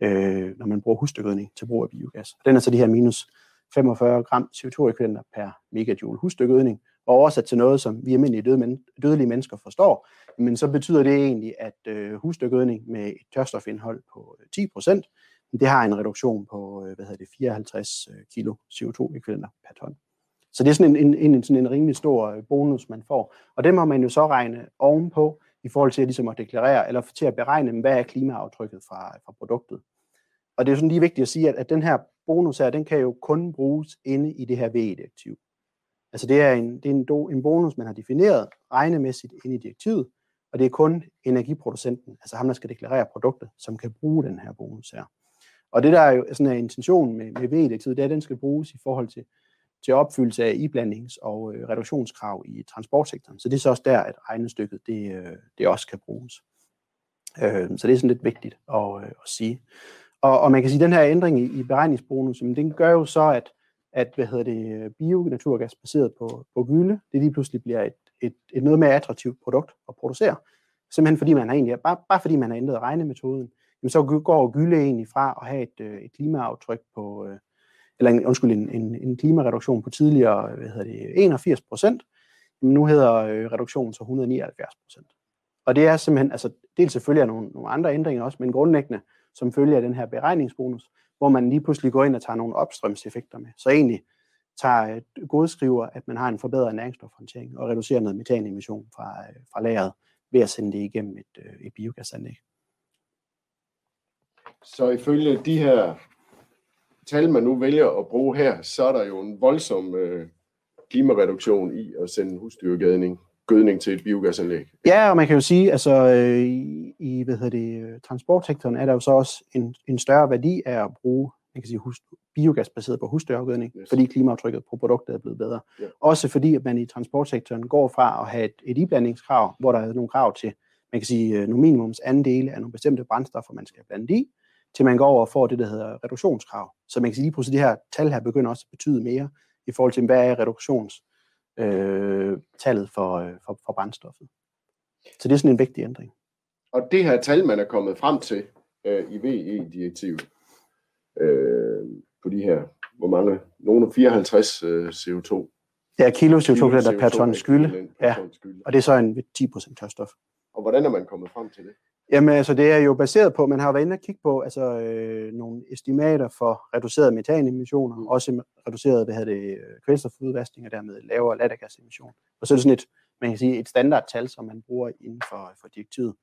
øh, når man bruger husdyrgødning til brug af biogas. Og den er så de her minus 45 gram CO2-ekvivalenter per megajoule husdyrgødning, og oversat til noget, som vi almindelige døde men, dødelige mennesker forstår, men så betyder det egentlig, at øh, husdyrgødning med et tørstofindhold på øh, 10%, det har en reduktion på øh, hvad hedder det, 54 øh, kilo CO2-ekvivalenter per ton. Så det er sådan en, en, en, sådan en rimelig stor øh, bonus, man får. Og det må man jo så regne ovenpå, i forhold til at, ligesom at deklarere, eller til at beregne, hvad er klimaaftrykket fra, fra produktet. Og det er jo sådan lige vigtigt at sige, at, at den her bonus her, den kan jo kun bruges inde i det her VE-direktiv. Altså det er, en, det er en, do, en bonus, man har defineret regnemæssigt ind i direktivet, og det er kun energiproducenten, altså ham, der skal deklarere produktet, som kan bruge den her bonus her. Og det, der er jo sådan er intentionen med, med VE-direktivet, det er, at den skal bruges i forhold til, til opfyldelse af iblandings- og øh, reduktionskrav i transportsektoren. Så det er så også der, at regnestykket det, øh, det også kan bruges. Øh, så det er sådan lidt vigtigt at, øh, at sige. Og, og man kan sige, at den her ændring i, i beregningsbonusen, den gør jo så, at, at hvad hedder det, bio-naturgas baseret på, på gylde, det lige pludselig bliver et, et, et noget mere attraktivt produkt at producere. Simpelthen fordi man har egentlig, bare, bare fordi man har ændret regnemetoden, jamen så går gylde egentlig fra at have et, øh, et klimaaftryk på, øh, eller en, undskyld, en, en, en klimareduktion på tidligere, hvad hedder det, 81 procent, nu hedder øh, reduktionen så 179 procent. Og det er simpelthen, altså dels selvfølgelig er nogle, nogle andre ændringer også, men grundlæggende som følge af den her beregningsbonus, hvor man lige pludselig går ind og tager nogle opstrømseffekter med. Så egentlig tager øh, godskriver, at man har en forbedret næringsstofhåndtering og reducerer noget metanemission fra, øh, fra lageret ved at sende det igennem et, øh, et biogasanlæg. Så ifølge de her tal, man nu vælger at bruge her, så er der jo en voldsom øh, klimareduktion i at sende husdyrgødning gødning til et biogasanlæg. Ja, og man kan jo sige, altså øh, i, hvad hedder det, transportsektoren er der jo så også en, en større værdi af at bruge man kan sige, hus, biogas baseret på husdyrgødning, yes. fordi klimaaftrykket på produktet er blevet bedre. Ja. Også fordi, at man i transportsektoren går fra at have et, et iblandingskrav, hvor der er nogle krav til, man kan sige, nogle minimums andele af nogle bestemte brændstoffer, man skal blande i, til man går over og får det, der hedder reduktionskrav. Så man kan sige, lige pludselig de her tal her begynder også at betyde mere i forhold til, hvad er reduktions øh, tallet for, øh, for, for brændstoffet. Så det er sådan en vigtig ændring. Og det her tal, man er kommet frem til øh, i VE-direktivet, øh, på de her, hvor mange, nogle 54 øh, CO2. Ja, kilo CO2 kilo CO2 per ton skylde. Ja, og det er så en 10% tørstof. Og hvordan er man kommet frem til det? Jamen altså, det er jo baseret på, man har været inde og kigge på altså, øh, nogle estimater for reducerede metanemissioner, mm. også reduceret hvad det, øh, kvælstofudvaskning og dermed lavere lattergasemission. Og så er det sådan et, man kan sige, et standardtal, som man bruger inden for, for direktivet.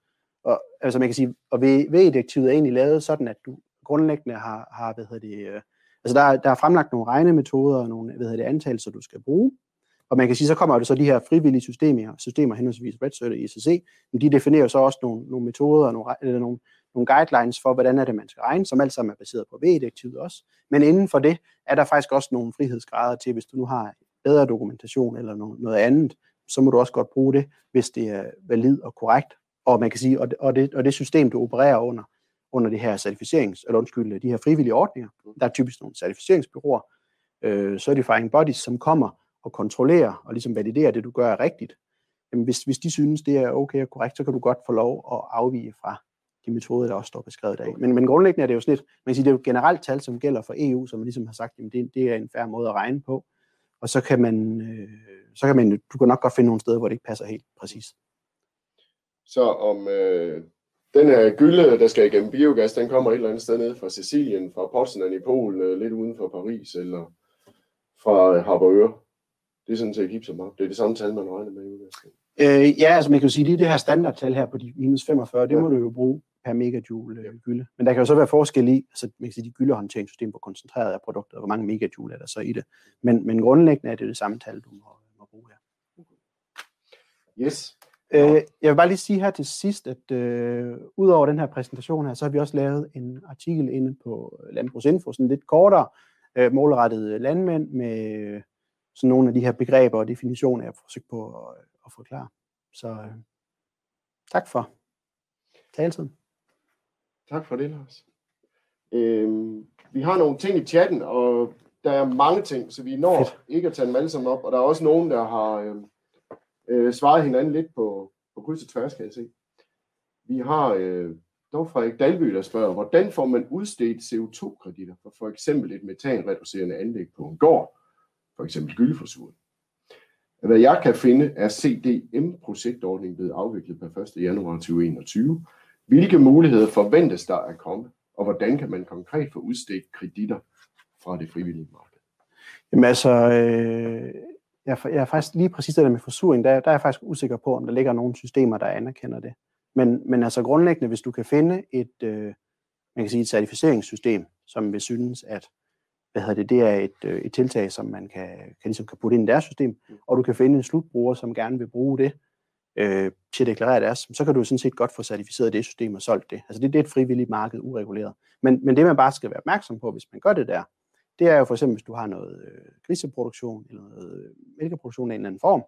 Og, altså man kan sige, og VE-direktivet er egentlig lavet sådan, at du grundlæggende har, har hvad hedder det, øh, altså der, der er fremlagt nogle regnemetoder og nogle hvad hedder det, antagelser, du skal bruge, og man kan sige, så kommer det så de her frivillige systemer, systemer henholdsvis RedCert og ICC, men de definerer så også nogle, nogle metoder og nogle, eller nogle, nogle guidelines for, hvordan er det, man skal regne, som alt sammen er baseret på VE-direktivet også. Men inden for det er der faktisk også nogle frihedsgrader til, hvis du nu har bedre dokumentation eller noget andet, så må du også godt bruge det, hvis det er valid og korrekt. Og man kan sige, og det, og det, og det system, du opererer under, under det her certificerings, eller undskyld, de her frivillige ordninger, der er typisk nogle certificeringsbyråer, øh, certifying bodies, som kommer og kontrollerer og ligesom validerer det, du gør er rigtigt. Jamen, hvis, hvis de synes, det er okay og korrekt, så kan du godt få lov at afvige fra de metoder, der også står beskrevet der. Men, men grundlæggende er det jo sådan lidt, man kan sige, det er jo generelt tal, som gælder for EU, som man ligesom har sagt, jamen det, det er en færre måde at regne på. Og så kan man, øh, så kan man, du kan nok godt finde nogle steder, hvor det ikke passer helt præcis. Så om øh, den her gylde, der skal igennem biogas, den kommer et eller andet sted ned fra Sicilien, fra Poznan i Polen, øh, lidt uden for Paris, eller fra Harboøre. Det er sådan set ikke så meget. Det er det samme tal, man regner med i udgangspunktet. Øh, ja, altså man kan jo sige, er det her standardtal her på de minus 45, det ja. må du jo bruge per megajoule øh, gylde. Men der kan jo så være forskel i, altså man kan sige, de gyldehåndteringssystem, hvor koncentreret er produktet, og hvor mange megajoule er der så i det. Men, men grundlæggende er det det samme tal, du må, må bruge her. Yes. Øh, jeg vil bare lige sige her til sidst, at øh, udover den her præsentation her, så har vi også lavet en artikel inde på Landbrugsinfo, sådan lidt kortere, øh, målrettet landmænd med øh, sådan nogle af de her begreber og definitioner, jeg forsøgt på at, at forklare. Så øh, tak for taletiden. Tak for det, Lars. Øhm, vi har nogle ting i chatten, og der er mange ting, så vi når Fedt. ikke at tage dem alle sammen op. Og der er også nogen, der har øh, øh, svaret hinanden lidt på, på kryds og tværs, kan jeg se. Vi har øh, dog Frederik Dalby, der spørger, hvordan får man udstedt CO2-kreditter for for eksempel et metanreducerende anlæg på en gård, for eksempel gyldeforsuret. Hvad jeg kan finde, er CDM-projektordningen blevet afviklet per 1. januar 2021. Hvilke muligheder forventes der at komme, og hvordan kan man konkret få udstedt kreditter fra det frivillige marked? Jamen altså, øh, jeg, jeg er faktisk lige præcis det der med forsuring, der, der er jeg faktisk usikker på, om der ligger nogle systemer, der anerkender det. Men, men altså grundlæggende, hvis du kan finde et, øh, man kan sige et certificeringssystem, som vil synes, at hvad hedder det, det er et, øh, et tiltag, som man kan, kan, ligesom kan putte ind i deres system, og du kan finde en slutbruger, som gerne vil bruge det øh, til at deklarere deres, så kan du sådan set godt få certificeret det system og solgt det. Altså det, det er et frivilligt marked, ureguleret. Men, men det man bare skal være opmærksom på, hvis man gør det der, det er jo for eksempel, hvis du har noget øh, griseproduktion eller noget øh, mælkeproduktion af en eller anden form,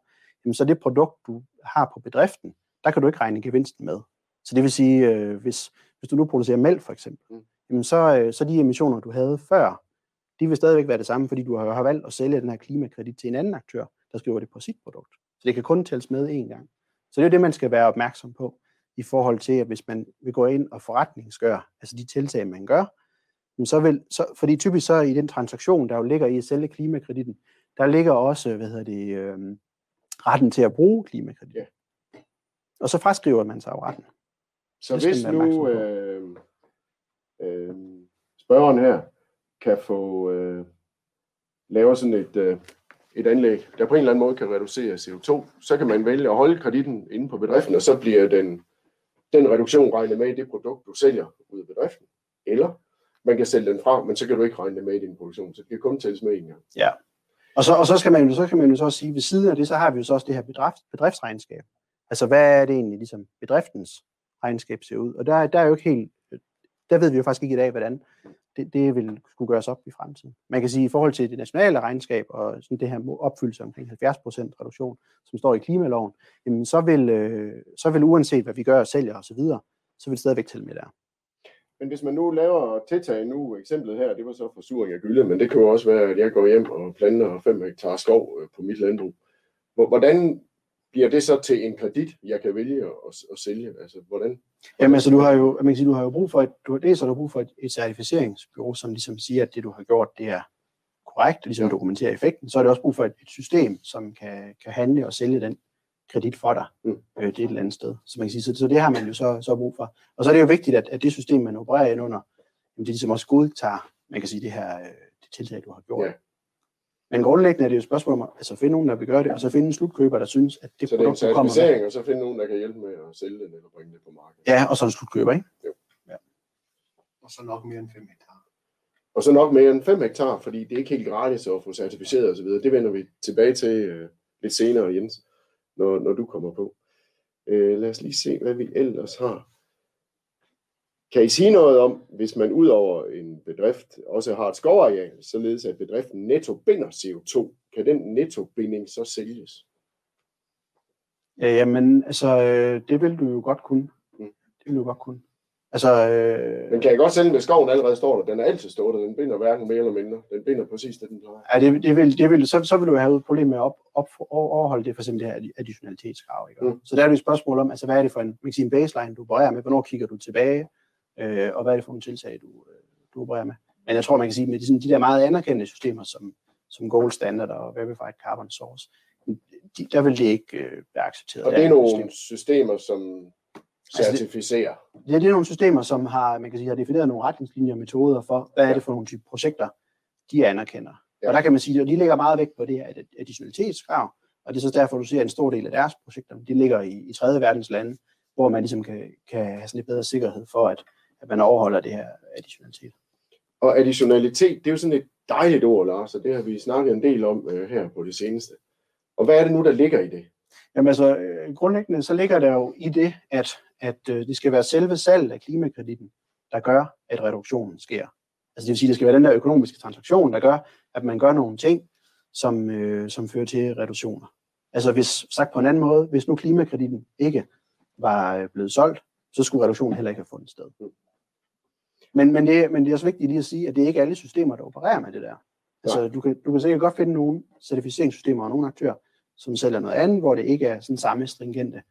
jamen så det produkt, du har på bedriften, der kan du ikke regne gevinsten med. Så det vil sige, øh, hvis, hvis du nu producerer mælk for eksempel, mm. jamen så, øh, så de emissioner, du havde før, de vil stadigvæk være det samme, fordi du har, valgt at sælge den her klimakredit til en anden aktør, der skriver det på sit produkt. Så det kan kun tælles med én gang. Så det er det, man skal være opmærksom på i forhold til, at hvis man vil gå ind og forretningsgøre, altså de tiltag, man gør, så vil, så, fordi typisk så i den transaktion, der jo ligger i at sælge klimakreditten, der ligger også, hvad hedder det, øh, retten til at bruge klimakredit. Ja. Og så fraskriver man sig af retten. Så hvis nu øh, øh, spørgeren her kan få øh, lave sådan et, øh, et anlæg, der på en eller anden måde kan reducere CO2, så kan man vælge at holde kreditten inde på bedriften, og så bliver den, den reduktion regnet med i det produkt, du sælger ud af bedriften. Eller man kan sælge den fra, men så kan du ikke regne det med i din produktion, så det kan kun tælles med en gang. Ja, og så, og så, skal man, så kan man jo så også sige, ved siden af det, så har vi jo så også det her bedrift, bedriftsregnskab. Altså, hvad er det egentlig, ligesom bedriftens regnskab ser ud? Og der, der er jo ikke helt, der ved vi jo faktisk ikke i dag, hvordan det, det vil skulle gøres op i fremtiden. Man kan sige, at i forhold til det nationale regnskab og sådan det her opfyldelse omkring 70% reduktion, som står i klimaloven, jamen så, vil, øh, så vil uanset hvad vi gør og sælger osv., så, så vil det stadigvæk tælle med der. Men hvis man nu laver tiltag nu, eksemplet her, det var så forsuring af gylde, men det kan jo også være, at jeg går hjem og planter 5 hektar skov øh, på mit landbrug. Hvordan bliver det så til en kredit, jeg kan vælge at, at sælge? Altså, hvordan? Jamen, altså, du har jo, man kan sige, du har jo brug for et, du, det er så, du har brug for et, et certificeringsbyrå, som ligesom siger, at det, du har gjort, det er korrekt, ligesom ja. dokumenterer effekten. Så er det også brug for et, et system, som kan, kan handle og sælge den kredit for dig mm. øh, det et eller andet sted. Så man kan sige, så, så det har man jo så, så brug for. Og så er det jo vigtigt, at, at det system, man opererer ind under, det ligesom også godtager, man kan sige, det her øh, det tiltag, du har gjort. Ja. Men grundlæggende er det jo et spørgsmål om altså finde nogen, der vil gøre det, og så finde en slutkøber, der synes, at det så produkt, det er en kommer med. og så finde nogen, der kan hjælpe med at sælge den eller bringe det på markedet. Ja, og så en slutkøber, ikke? Jo. Ja. Og så nok mere end 5 hektar. Og så nok mere end 5 hektar, fordi det er ikke helt gratis at få certificeret osv. Det vender vi tilbage til uh, lidt senere, Jens, når, når du kommer på. Uh, lad os lige se, hvad vi ellers har. Kan I sige noget om, hvis man ud over en bedrift også har et skovareal, således at bedriften netto binder CO2, kan den nettobinding så sælges? Ja, jamen, altså, øh, det vil du jo godt kunne. Mm. Det vil du godt kunne. Altså, øh, Men kan jeg godt sælge, hvis skoven allerede står der? Den er altid stået der. Den binder hverken mere eller mindre. Den binder præcis det, den plejer. ja, det, det vil, det vil, så, så vil du have et problem med at op, op, overholde det, for eksempel det her addi- additionalitetskrav. Ikke? Mm. Så der er det et spørgsmål om, altså, hvad er det for en, man kan sige, en baseline, du opererer med? Hvornår kigger du tilbage? Øh, og hvad er det for nogle tiltag, du, øh, du opererer med? Men jeg tror, man kan sige, med de, sådan, de der meget anerkendte systemer, som, som Gold Standard og Verified Carbon Source, de, der vil det ikke øh, være accepteret. Og det er nogle nogle systemer, som Altså, det- certificerer. Ja, det er nogle systemer, som har, man kan sige, har defineret nogle retningslinjer og metoder for, hvad er det for nogle type projekter, de anerkender. Ja. Og der kan man sige, at de lægger meget vægt på det her additionalitetskrav, og det er så derfor, du ser, at en stor del af deres projekter, de ligger i, i tredje verdens lande, hvor man ligesom kan, kan have sådan lidt bedre sikkerhed for, at, at man overholder det her additionalitet. Og additionalitet, det er jo sådan et dejligt ord, Lars, og det har vi snakket en del om øh, her på det seneste. Og hvad er det nu, der ligger i det? Jamen altså, øh, grundlæggende så ligger der jo i det, at, at øh, det skal være selve salg af klimakreditten, der gør, at reduktionen sker. Altså det vil sige, det skal være den der økonomiske transaktion, der gør, at man gør nogle ting, som, øh, som fører til reduktioner. Altså hvis, sagt på en anden måde, hvis nu klimakreditten ikke var øh, blevet solgt, så skulle reduktionen heller ikke have fundet sted. Men, men, det, men det er også vigtigt lige at sige, at det er ikke alle systemer, der opererer med det der. Altså, du kan, du kan sikkert godt finde nogle certificeringssystemer og nogle aktører, som sælger noget andet, hvor det ikke er sådan samme stringente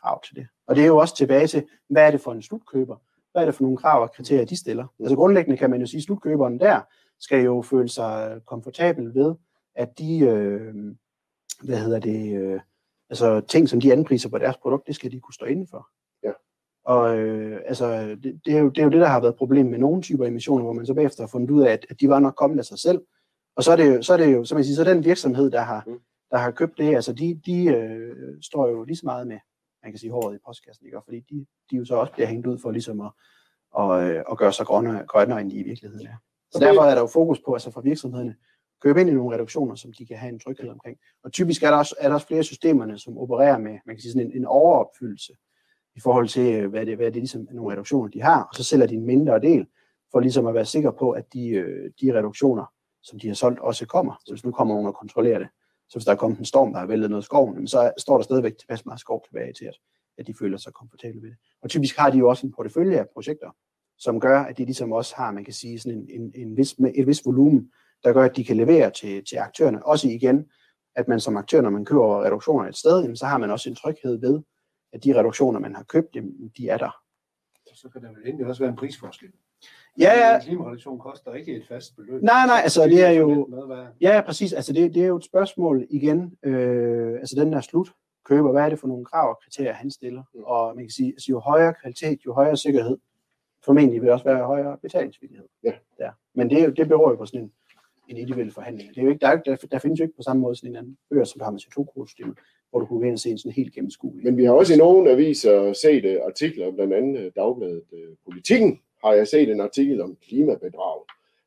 krav til det. Og det er jo også tilbage til, hvad er det for en slutkøber? Hvad er det for nogle krav og kriterier, de stiller? Altså grundlæggende kan man jo sige, at slutkøberen der skal jo føle sig komfortabel ved, at de, øh, hvad hedder det, øh, altså ting, som de anpriser på deres produkt, det skal de kunne stå inden for. Ja. Og øh, altså, det, det, er jo, det er jo det, der har været problemet med nogle typer emissioner, hvor man så bagefter har fundet ud af, at, at de var nok kommet af sig selv. Og så er det jo, så er det jo som jeg siger, så den virksomhed, der har, Mm. der har købt det, altså de, de øh, står jo lige så meget med, man kan sige, håret i postkassen, ikke? Og fordi de, de jo så også bliver hængt ud for ligesom at, og, øh, at gøre sig grønnere, grønnere, end de i virkeligheden er. Så derfor er der jo fokus på, altså fra virksomhederne, købe ind i nogle reduktioner, som de kan have en tryghed omkring. Og typisk er der også, er der også flere systemerne, som opererer med, man kan sige sådan en, en overopfyldelse i forhold til, øh, hvad det, hvad det ligesom er nogle reduktioner, de har, og så sælger de en mindre del, for ligesom at være sikker på, at de, øh, de reduktioner, som de har solgt, også kommer. Så hvis nu kommer nogen og kontrollerer det, så hvis der er kommet en storm, der har væltet noget af skoven, så står der stadigvæk tilpas meget skov tilbage til, at, at de føler sig komfortable ved det. Og typisk har de jo også en portefølje af projekter, som gør, at de ligesom også har, man kan sige, sådan en, en, en vis, med et vis volumen, der gør, at de kan levere til, til aktørerne. Også igen, at man som aktør, når man køber reduktioner et sted, jamen, så har man også en tryghed ved, at de reduktioner, man har købt, jamen, de er der. Så kan der vel egentlig også være en prisforskel. Ja, ja. En klimareduktion koster ikke et fast beløb. Nej, nej, altså, det er jo-. Ja, præcis. Altså det, det er jo et spørgsmål igen. Øh, altså den der slutkøber, hvad er det for nogle krav og kriterier, han stiller? Mm. Og man kan sige, altså, jo højere kvalitet, jo højere sikkerhed, formentlig vil også være højere betalingsvillighed. Ja. Der. Men det, er jo, det beror jo på sådan en, en individuel forhandling. Det er jo ikke, der, er, der, der findes jo ikke på samme måde sådan en anden børs, som har med CO2-kvotesystemet, hvor du kunne gå og se en sådan helt gennemskuelig. Men vi har også i nogle aviser set uh, artikler, blandt andet øh, Dagbladet øh, uh, Politikken, har jeg set en artikel om klimabedrag.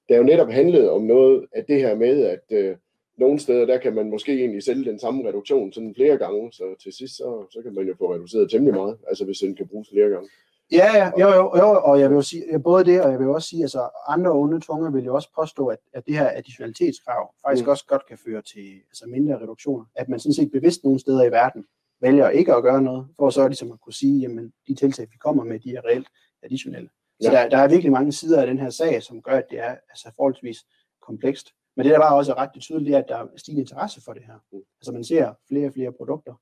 Der jo netop handlede om noget af det her med, at uh, nogle steder, der kan man måske egentlig sælge den samme reduktion sådan flere gange, så til sidst, så, så kan man jo få reduceret temmelig meget, altså hvis den kan bruges flere gange. Ja, ja, jo, jo, jo, og jeg vil jo sige, ja, både det, og jeg vil også sige, altså andre onde tunger vil jo også påstå, at, at det her additionalitetskrav faktisk Mm. også godt kan føre til altså mindre reduktioner. At man sådan set bevidst nogle steder i verden vælger ikke at gøre noget, for så ligesom at kunne sige, jamen de tiltag, vi kommer med, de er reelt additionelle. Så Ja. der, der er virkelig mange sider af den her sag, som gør, at det er altså forholdsvis komplekst. Men det, der bare også er ret tydeligt, det er, at der er stigende interesse for det her. Mm. Altså man ser flere og flere produkter,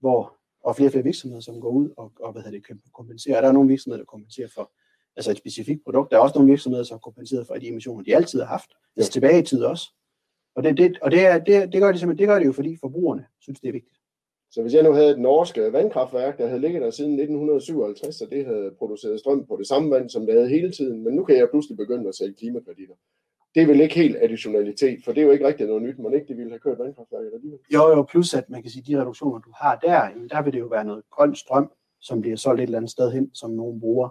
hvor, og flere og flere virksomheder, som går ud og, og hvad hedder det, kan kompensere. Der er nogle virksomheder, der kompenserer for altså et specifikt produkt. Der er også nogle virksomheder, som har kompenseret for de emissioner, de altid har haft. Altså tilbage i tid også. Og det, det, og det, er, det, det, gør de simpelthen, det gør det jo, fordi forbrugerne synes, det er vigtigt. Så hvis jeg nu havde et norsk vandkraftværk, der havde ligget der siden 1957, og det havde produceret strøm på det samme vand, som det havde hele tiden, men nu kan jeg pludselig begynde at sælge klimakreditter. Det er vel ikke helt additionalitet, for det er jo ikke rigtig noget nyt, man ikke det ville have kørt vandkraftværket alligevel. Jo, jo, plus at man kan sige, de reduktioner, du har der, jamen, der vil det jo være noget grøn strøm, som bliver solgt et eller andet sted hen, som nogen bruger.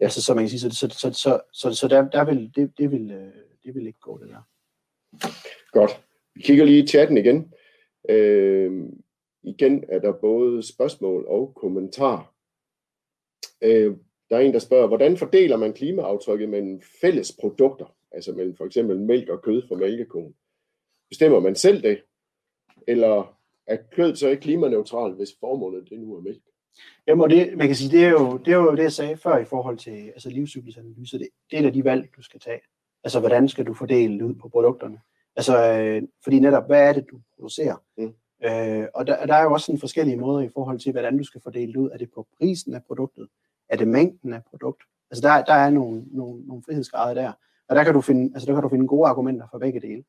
Ja. Altså, så man kan sige, så, så, så, så, så, så der, der vil, det, det, vil, øh, det vil ikke gå, det der. Godt. Vi kigger lige i chatten igen. Øh, igen er der både spørgsmål og kommentar. Øh, der er en, der spørger, hvordan fordeler man klimaaftrykket mellem fælles produkter, altså mellem for eksempel mælk og kød fra mælkekonen? Bestemmer man selv det? Eller er kød så ikke klimaneutralt, hvis formålet det nu er mælk? Jamen, og det, man kan sige, det er, jo, det er jo det, jeg sagde før i forhold til altså livscyklusanalyse. Det, det er af de valg, du skal tage. Altså, hvordan skal du fordele det ud på produkterne? Altså, øh, fordi netop, hvad er det, du producerer? Mm. Øh, og der, der er jo også sådan forskellige måder i forhold til, hvordan du skal fordele det ud. Er det på prisen af produktet? Er det mængden af produkt? Altså, der, der er nogle, nogle, nogle frihedsgrader der. Og der kan, du finde, altså, der kan du finde gode argumenter for begge dele.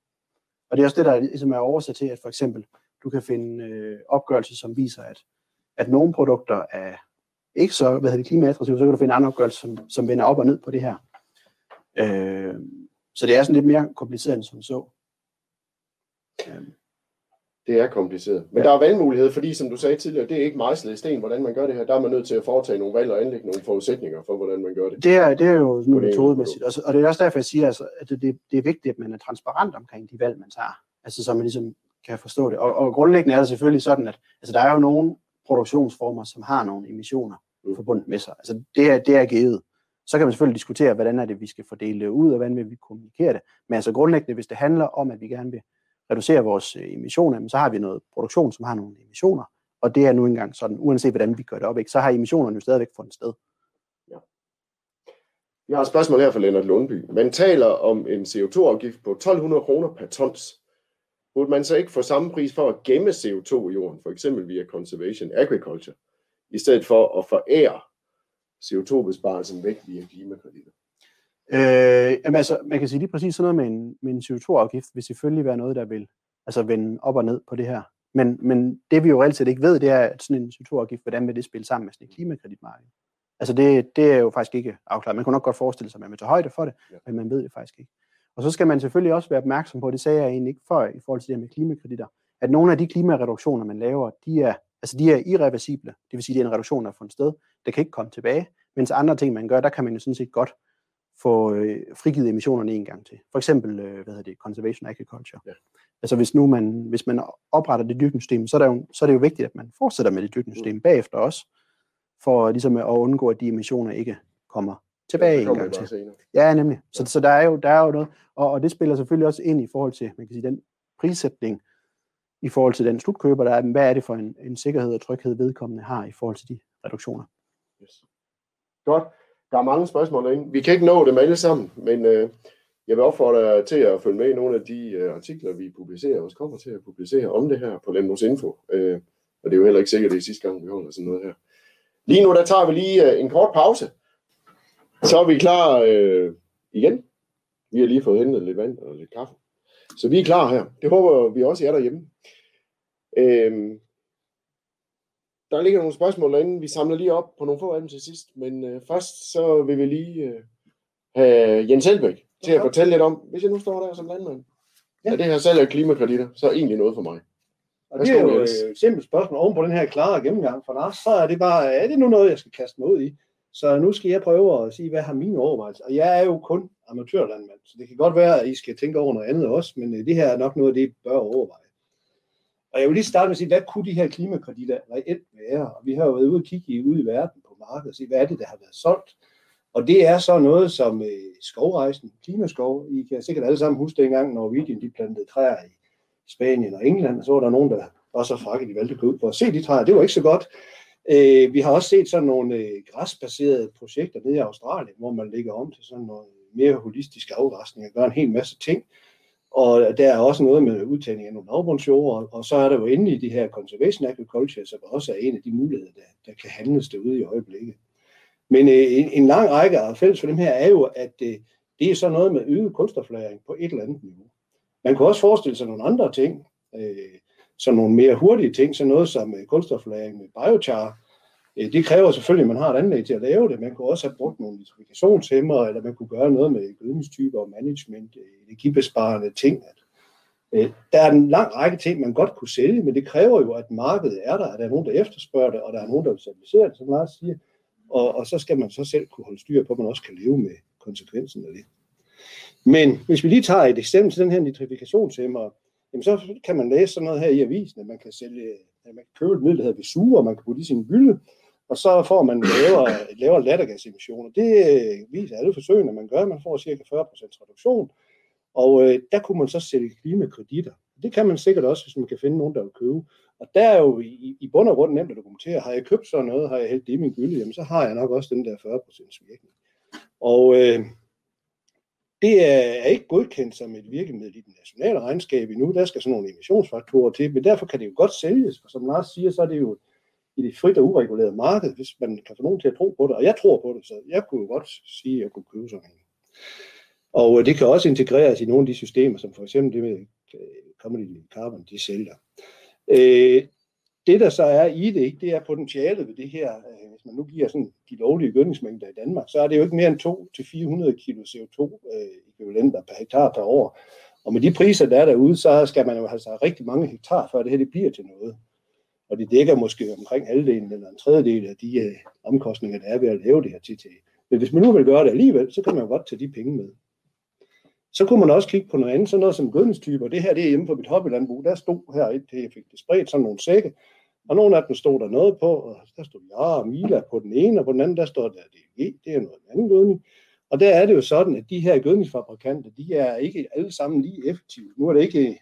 Og det er også det, der ligesom er oversat til, at for eksempel, du kan finde øh, opgørelser, som viser, at, at nogle produkter er ikke så hvad hedder det, klimaattraktive, så kan du finde andre opgørelser, som, som vender op og ned på det her. Øh, så det er sådan lidt mere kompliceret end som så. Øh. Det er kompliceret. Men ja. der er valgmulighed, fordi som du sagde tidligere, det er ikke mejslet i sten, hvordan man gør det her. Der er man nødt til at foretage nogle valg og anlægge nogle forudsætninger for, hvordan man gør det. Det er, det er jo noget metodemæssigt. Og, og det er også derfor, jeg siger, altså, at det, det er vigtigt, at man er transparent omkring de valg, man tager. Altså så man ligesom kan forstå det. Og, og grundlæggende er det selvfølgelig sådan, at altså, der er jo nogle produktionsformer, som har nogle emissioner mm. forbundet med sig. Altså det er, det er givet. Så kan man selvfølgelig diskutere, hvordan er det, vi skal fordele det ud, og hvordan vil vi kommunikere det. Men altså grundlæggende, hvis det handler om, at vi gerne vil reducere vores øh, emissioner, så har vi noget produktion, som har nogle emissioner, og det er nu engang sådan, uanset hvordan vi gør det op, ikke, så har emissionerne jo stadigvæk fundet sted. Ja. Jeg har et spørgsmål her fra Lennart Lundby. Man taler om en CO2-afgift på 1200 kroner per tons. Burde man så ikke få samme pris for at gemme CO2 i jorden, for eksempel via Conservation Agriculture, i stedet for at forære CO2-besparelsen væk via klimakreditter? Øh, jamen altså, man kan sige lige præcis sådan noget med en, med en CO2-afgift, vil selvfølgelig være noget, der vil altså vende op og ned på det her. Men, men det vi jo reelt set ikke ved, det er, at sådan en CO2-afgift, hvordan vil det spille sammen med sådan et klimakreditmarked? Altså det, det er jo faktisk ikke afklaret. Man kunne nok godt forestille sig, at man vil tage højde for det, ja. men man ved det faktisk ikke. Og så skal man selvfølgelig også være opmærksom på, det sagde jeg egentlig ikke før i forhold til det her med klimakreditter, at nogle af de klimareduktioner, man laver, de er, altså de er irreversible. Det vil sige, at det er en reduktion, der er fundet sted. Det kan ikke komme tilbage. Mens andre ting, man gør, der kan man jo sådan set godt få øh, frigivet emissionerne en gang til. For eksempel, øh, hvad hedder det, conservation agriculture. Ja. Altså hvis nu man, hvis man opretter det dyrkningssystem, så er, det jo, så er det jo vigtigt, at man fortsætter med det dyrkningssystem mm. bagefter også, for ligesom at undgå, at de emissioner ikke kommer tilbage ja, en gang til. Senere. Ja, nemlig. Så, så der, er jo, der er jo noget, og, og det spiller selvfølgelig også ind i forhold til, man kan sige, den prissætning, i forhold til den slutkøber, der er, hvad er det for en, en sikkerhed og tryghed, vedkommende har i forhold til de reduktioner. Yes. Godt. Der er mange spørgsmål derinde. Vi kan ikke nå dem alle sammen, men øh, jeg vil opfordre jer til at følge med i nogle af de øh, artikler, vi publicerer, og kommer til at publicere om det her på Lemnos Info. Øh, og det er jo heller ikke sikkert, at det er sidste gang, vi holder sådan noget her. Lige nu, der tager vi lige øh, en kort pause. Så er vi klar øh, igen. Vi har lige fået hentet lidt vand og lidt kaffe. Så vi er klar her. Det håber vi også er derhjemme. Øh, der ligger nogle spørgsmål derinde. Vi samler lige op på nogle få af dem til sidst. Men øh, først så vil vi lige øh, have Jens Helbæk til at fortælle lidt om, hvis jeg nu står der som landmand, ja. er det her salg af klimakreditter så er egentlig noget for mig? Og det er jo et simpelt spørgsmål oven på den her klare gennemgang for dig. Så er det bare, er det nu noget, jeg skal kaste mig ud i? Så nu skal jeg prøve at sige, hvad har mine overvejelser? Og jeg er jo kun amatørlandmand, så det kan godt være, at I skal tænke over noget andet også, men øh, det her er nok noget af det, I bør overveje. Og jeg vil lige starte med at sige, hvad kunne de her klimakreditter reelt være? Og vi har jo været ude og kigge ud i verden på markedet og se, hvad er det, der har været solgt? Og det er så noget som øh, skovrejsen, klimaskov. I kan sikkert alle sammen huske dengang, når Norwegian de plantede træer i Spanien og England, og så var der nogen, der var så frakke, de valgte at gå ud for at se de træer. Det var ikke så godt. Øh, vi har også set sådan nogle øh, græsbaserede projekter nede i Australien, hvor man lægger om til sådan noget mere holistisk afrestning og gør en hel masse ting. Og der er også noget med udtagning af nogle lavbundsjord, og så er der jo inde i de her conservation agriculture, som også er en af de muligheder, der, der kan handles derude i øjeblikket. Men øh, en, en lang række af fælles for dem her er jo, at øh, det er så noget med øget kulstoflæring på et eller andet niveau. Man kan også forestille sig nogle andre ting, øh, som nogle mere hurtige ting, så noget som øh, med biochar. Øh, det kræver selvfølgelig, at man har et anlæg til at lave det. Man kunne også have brugt nogle nitrifikationshæmmer, eller man kunne gøre noget med gødningstyper og management, øh, energibesparende ting. Øh, der er en lang række ting, man godt kunne sælge, men det kræver jo, at markedet er der, at der er nogen, der efterspørger det, og der er nogen, der vil stabilisere det, som Lars siger. Og, og så skal man så selv kunne holde styr på, at man også kan leve med konsekvensen af det. Men hvis vi lige tager et eksempel til den her nitrifikationshæmmer, jamen så kan man læse sådan noget her i avisen, at man kan sælge, at man kan købe et middel, der hedder Vesur, og man kan putte i sin gylde, og så får man lavere, lavere lattergasemissioner. Det øh, viser alle forsøgene, man gør. Man får cirka 40% reduktion, og øh, der kunne man så sælge klimakreditter. Det kan man sikkert også, hvis man kan finde nogen, der vil købe. Og der er jo i, i bund og grund nemt at dokumentere, har jeg købt sådan noget, har jeg hældt det i min gylde, jamen så har jeg nok også den der 40% virkning. Og øh, det er ikke godkendt som et virkemiddel i den nationale regnskab endnu. Der skal sådan nogle emissionsfaktorer til, men derfor kan det jo godt sælges. Og som Lars siger, så er det jo i det frit og uregulerede marked, hvis man kan få nogen til at tro på det. Og jeg tror på det, så jeg kunne jo godt sige, at jeg kunne købe sådan en. Og øh, det kan også integreres i nogle af de systemer, som for eksempel det med øh, Commodity Carbon, de sælger. Øh, det, der så er i det, det er potentialet ved det her. Øh, hvis man nu giver sådan de lovlige gødningsmængder i Danmark, så er det jo ikke mere end 2-400 kg CO2-ekvivalenter per hektar per år. Og med de priser, der er derude, så skal man jo have altså rigtig mange hektar, før det her det bliver til noget. Og det dækker måske omkring halvdelen eller en tredjedel af de øh, omkostninger, der er ved at lave det her TTA. Men hvis man nu vil gøre det alligevel, så kan man jo godt tage de penge med. Så kunne man også kigge på noget andet, sådan noget som gødningstyper. Det her det er hjemme på mit hobbylandbrug. Der stod her, et, jeg fik det spredt sådan nogle sække, og nogle af dem stod der noget på, og der stod ja og Mila på den ene, og på den anden, der står der DG, det er noget anden gødning. Og der er det jo sådan, at de her gødningsfabrikanter, de er ikke alle sammen lige effektive. Nu er det ikke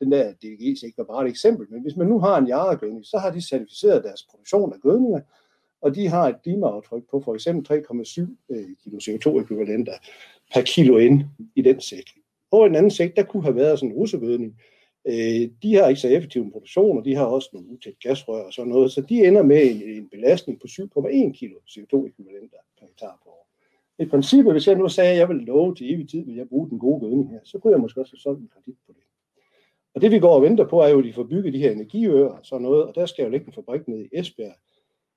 den der DG ikke bare et eksempel, men hvis man nu har en jaregødning, så har de certificeret deres produktion af gødninger, og de har et klimaaftryk på for eksempel 3,7 øh, kilo kg CO2-ekvivalenter per kilo ind i den sæk. På en den anden sæk, der kunne have været sådan en russegødning. Øh, de har ikke så effektiv en produktion, og de har også nogle utæt gasrør og sådan noget, så de ender med en, en belastning på 7,1 kg CO2-ekvivalenter per hektar på år. I princippet, hvis jeg nu sagde, at jeg vil love til evig tid, at jeg bruger den gode gødning her, så kunne jeg måske også have solgt en kredit på det. Og det vi går og venter på, er jo, at de får bygget de her energiøer og sådan noget, og der skal jo ligge en fabrik nede i Esbjerg,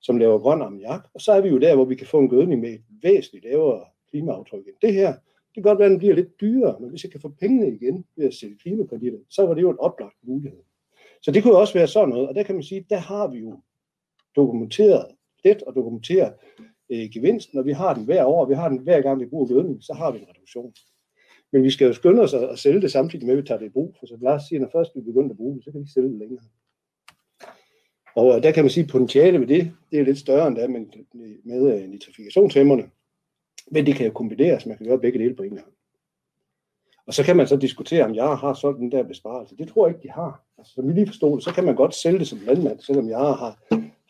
som laver grøn ammoniak. Og så er vi jo der, hvor vi kan få en gødning med et væsentligt lavere klimaaftryk end det her. Det kan godt være, at den bliver lidt dyrere, men hvis jeg kan få pengene igen ved at sælge klimakreditter, så var det jo en oplagt mulighed. Så det kunne også være sådan noget, og der kan man sige, der har vi jo dokumenteret, let og dokumenteret øh, gevinsten, og vi har den hver år, vi har den hver gang vi bruger gødning, så har vi en reduktion. Men vi skal jo skynde os at sælge det samtidig med, at vi tager det i brug. For så Lars siger, når først vi begynder at bruge det, så kan vi ikke sælge det længere. Og øh, der kan man sige, at potentiale ved det, det er lidt større end det med, med øh, nitrifikationshæmmerne. Men det kan jo kombineres, man kan gøre begge dele på en gang. Og så kan man så diskutere, om jeg har solgt den der besparelse. Det tror jeg ikke, de har. Altså, som vi lige forstod det, så kan man godt sælge det som landmand, selvom jeg har,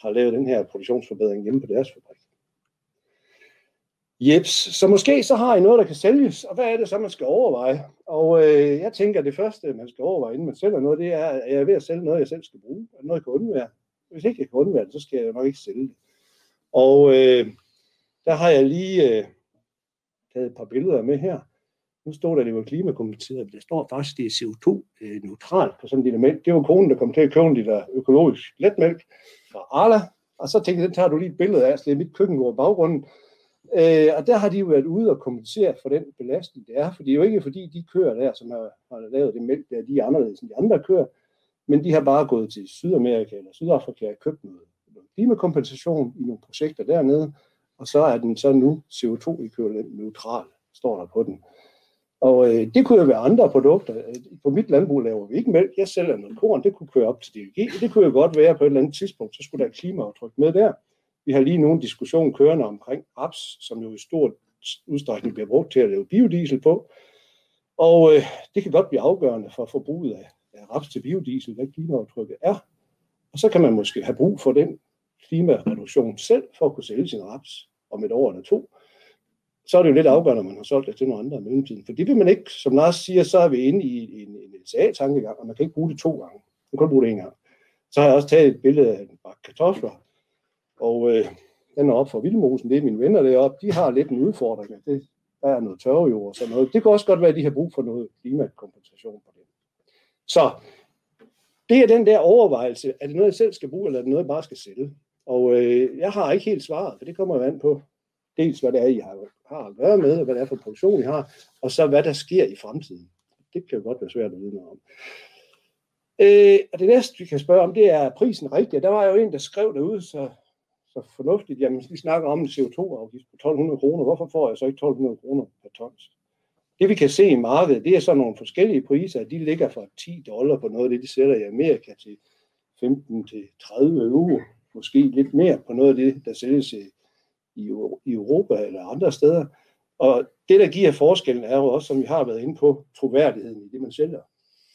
har lavet den her produktionsforbedring hjemme på deres fabrik. Jeps, så måske så har I noget, der kan sælges, og hvad er det så, man skal overveje? Og øh, jeg tænker, at det første, man skal overveje, inden man sælger noget, det er, at jeg er ved at sælge noget, jeg selv skal bruge, eller noget, jeg kan undvære. Hvis ikke jeg kan undvære det, så skal jeg nok ikke sælge det. Og øh, der har jeg lige øh, taget et par billeder med her. Nu står der, at det var klimakompenseret, men der står faktisk, at det er CO2-neutralt øh, på sådan en element. Det var konen, der kom til at købe en liter økologisk letmælk fra Arla. Og så tænkte jeg, den tager du lige et billede af, så det er mit køkken over baggrunden. Øh, og der har de jo været ude og kompensere for den belastning, det er. For det er jo ikke fordi, de kører der, som har, har lavet det mælk der, de er anderledes end de andre kører. Men de har bare gået til Sydamerika eller Sydafrika og købt noget, noget klimakompensation i nogle projekter dernede. Og så er den så nu CO2-ekvivalent neutral, står der på den. Og øh, det kunne jo være andre produkter. På mit landbrug laver vi ikke mælk. Jeg sælger noget korn. Det kunne køre op til DLG. Det kunne jo godt være på et eller andet tidspunkt, så skulle der klimaaftryk med der. Vi har lige nu en diskussion kørende omkring raps, som jo i stor udstrækning bliver brugt til at lave biodiesel på. Og øh, det kan godt blive afgørende for forbruget af, af raps til biodiesel, hvad klimaaftrykket er. Og så kan man måske have brug for den klimareduktion selv for at kunne sælge sin raps om et år eller to. Så er det jo lidt afgørende, om man har solgt det til nogle andre i mellemtiden. For det vil man ikke, som Lars siger, så er vi inde i en, en LCA-tankegang, og man kan ikke bruge det to gange. Man kan kun bruge det en gang. Så har jeg også taget et billede af en bakke kartofler, og øh, den er op for Vildmosen, det er mine venner deroppe, de har lidt en udfordring. Det, der er noget tørrejord og sådan noget. Det kan også godt være, at de har brug for noget klimakompensation på det. Så det er den der overvejelse, er det noget, jeg selv skal bruge, eller er det noget, jeg bare skal sælge? Og øh, jeg har ikke helt svaret, for det kommer jo an på dels, hvad det er, I har, har at gøre med, og hvad det er for produktion, I har, og så hvad der sker i fremtiden. Det kan jo godt være svært at vide noget om. Øh, og det næste, vi kan spørge om, det er prisen rigtig. Der var jo en, der skrev derude, så så fornuftigt, jamen vi snakker om en CO2-afgift på 1200 kroner, hvorfor får jeg så ikke 1200 kroner per tons? Det vi kan se i markedet, det er så nogle forskellige priser, de ligger fra 10 dollar på noget af det, de sælger i Amerika til 15 til 30 euro, måske lidt mere på noget af det, der sælges i, i e- Europa eller andre steder. Og det, der giver forskellen, er jo også, som vi har været inde på, troværdigheden i det, man sælger.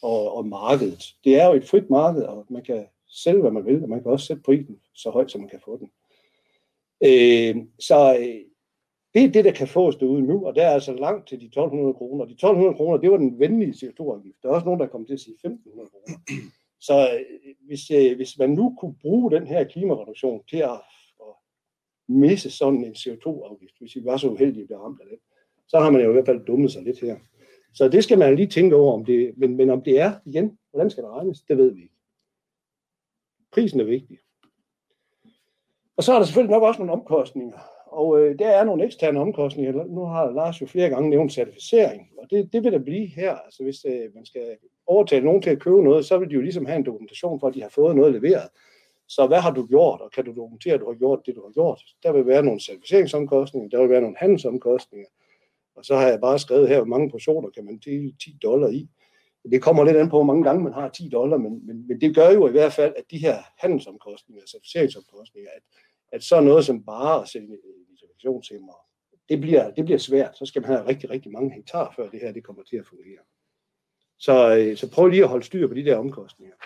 og, og markedet. Det er jo et frit marked, og man kan sælge, hvad man vil, og man kan også sætte prisen så højt, som man kan få den. Øh, så øh, det er det, der kan fås derude nu, og der er altså langt til de 1200 kroner. De 1200 kroner, det var den venlige CO2-afgift. Der er også nogen, der kommer til at sige 1500 kroner. Så øh, hvis, øh, hvis man nu kunne bruge den her klimareduktion til at, at misse sådan en CO2-afgift, hvis vi var så uheldige at blive ramt af det, så har man jo i hvert fald dummet sig lidt her. Så det skal man lige tænke over, om det, men, men om det er, igen, hvordan skal det regnes, det ved vi ikke. Prisen er vigtig. Og så er der selvfølgelig nok også nogle omkostninger. Og øh, der er nogle eksterne omkostninger. Nu har Lars jo flere gange nævnt certificering, og det, det vil der blive her. Altså hvis øh, man skal overtale nogen til at købe noget, så vil de jo ligesom have en dokumentation for, at de har fået noget leveret. Så hvad har du gjort, og kan du dokumentere, at du har gjort det, du har gjort? Der vil være nogle certificeringsomkostninger, der vil være nogle handelsomkostninger, og så har jeg bare skrevet her, hvor mange portioner kan man dele 10 dollar i. Det kommer lidt an på, hvor mange gange man har 10 dollar, men, men, men det gør jo i hvert fald, at de her handelsomkostninger, certificeringsomkostninger, at, at så noget som bare at sælge vegetationshæmmer, det bliver, det bliver svært. Så skal man have rigtig, rigtig mange hektar, før det her det kommer til at fungere. Så, øh, så prøv lige at holde styr på de der omkostninger.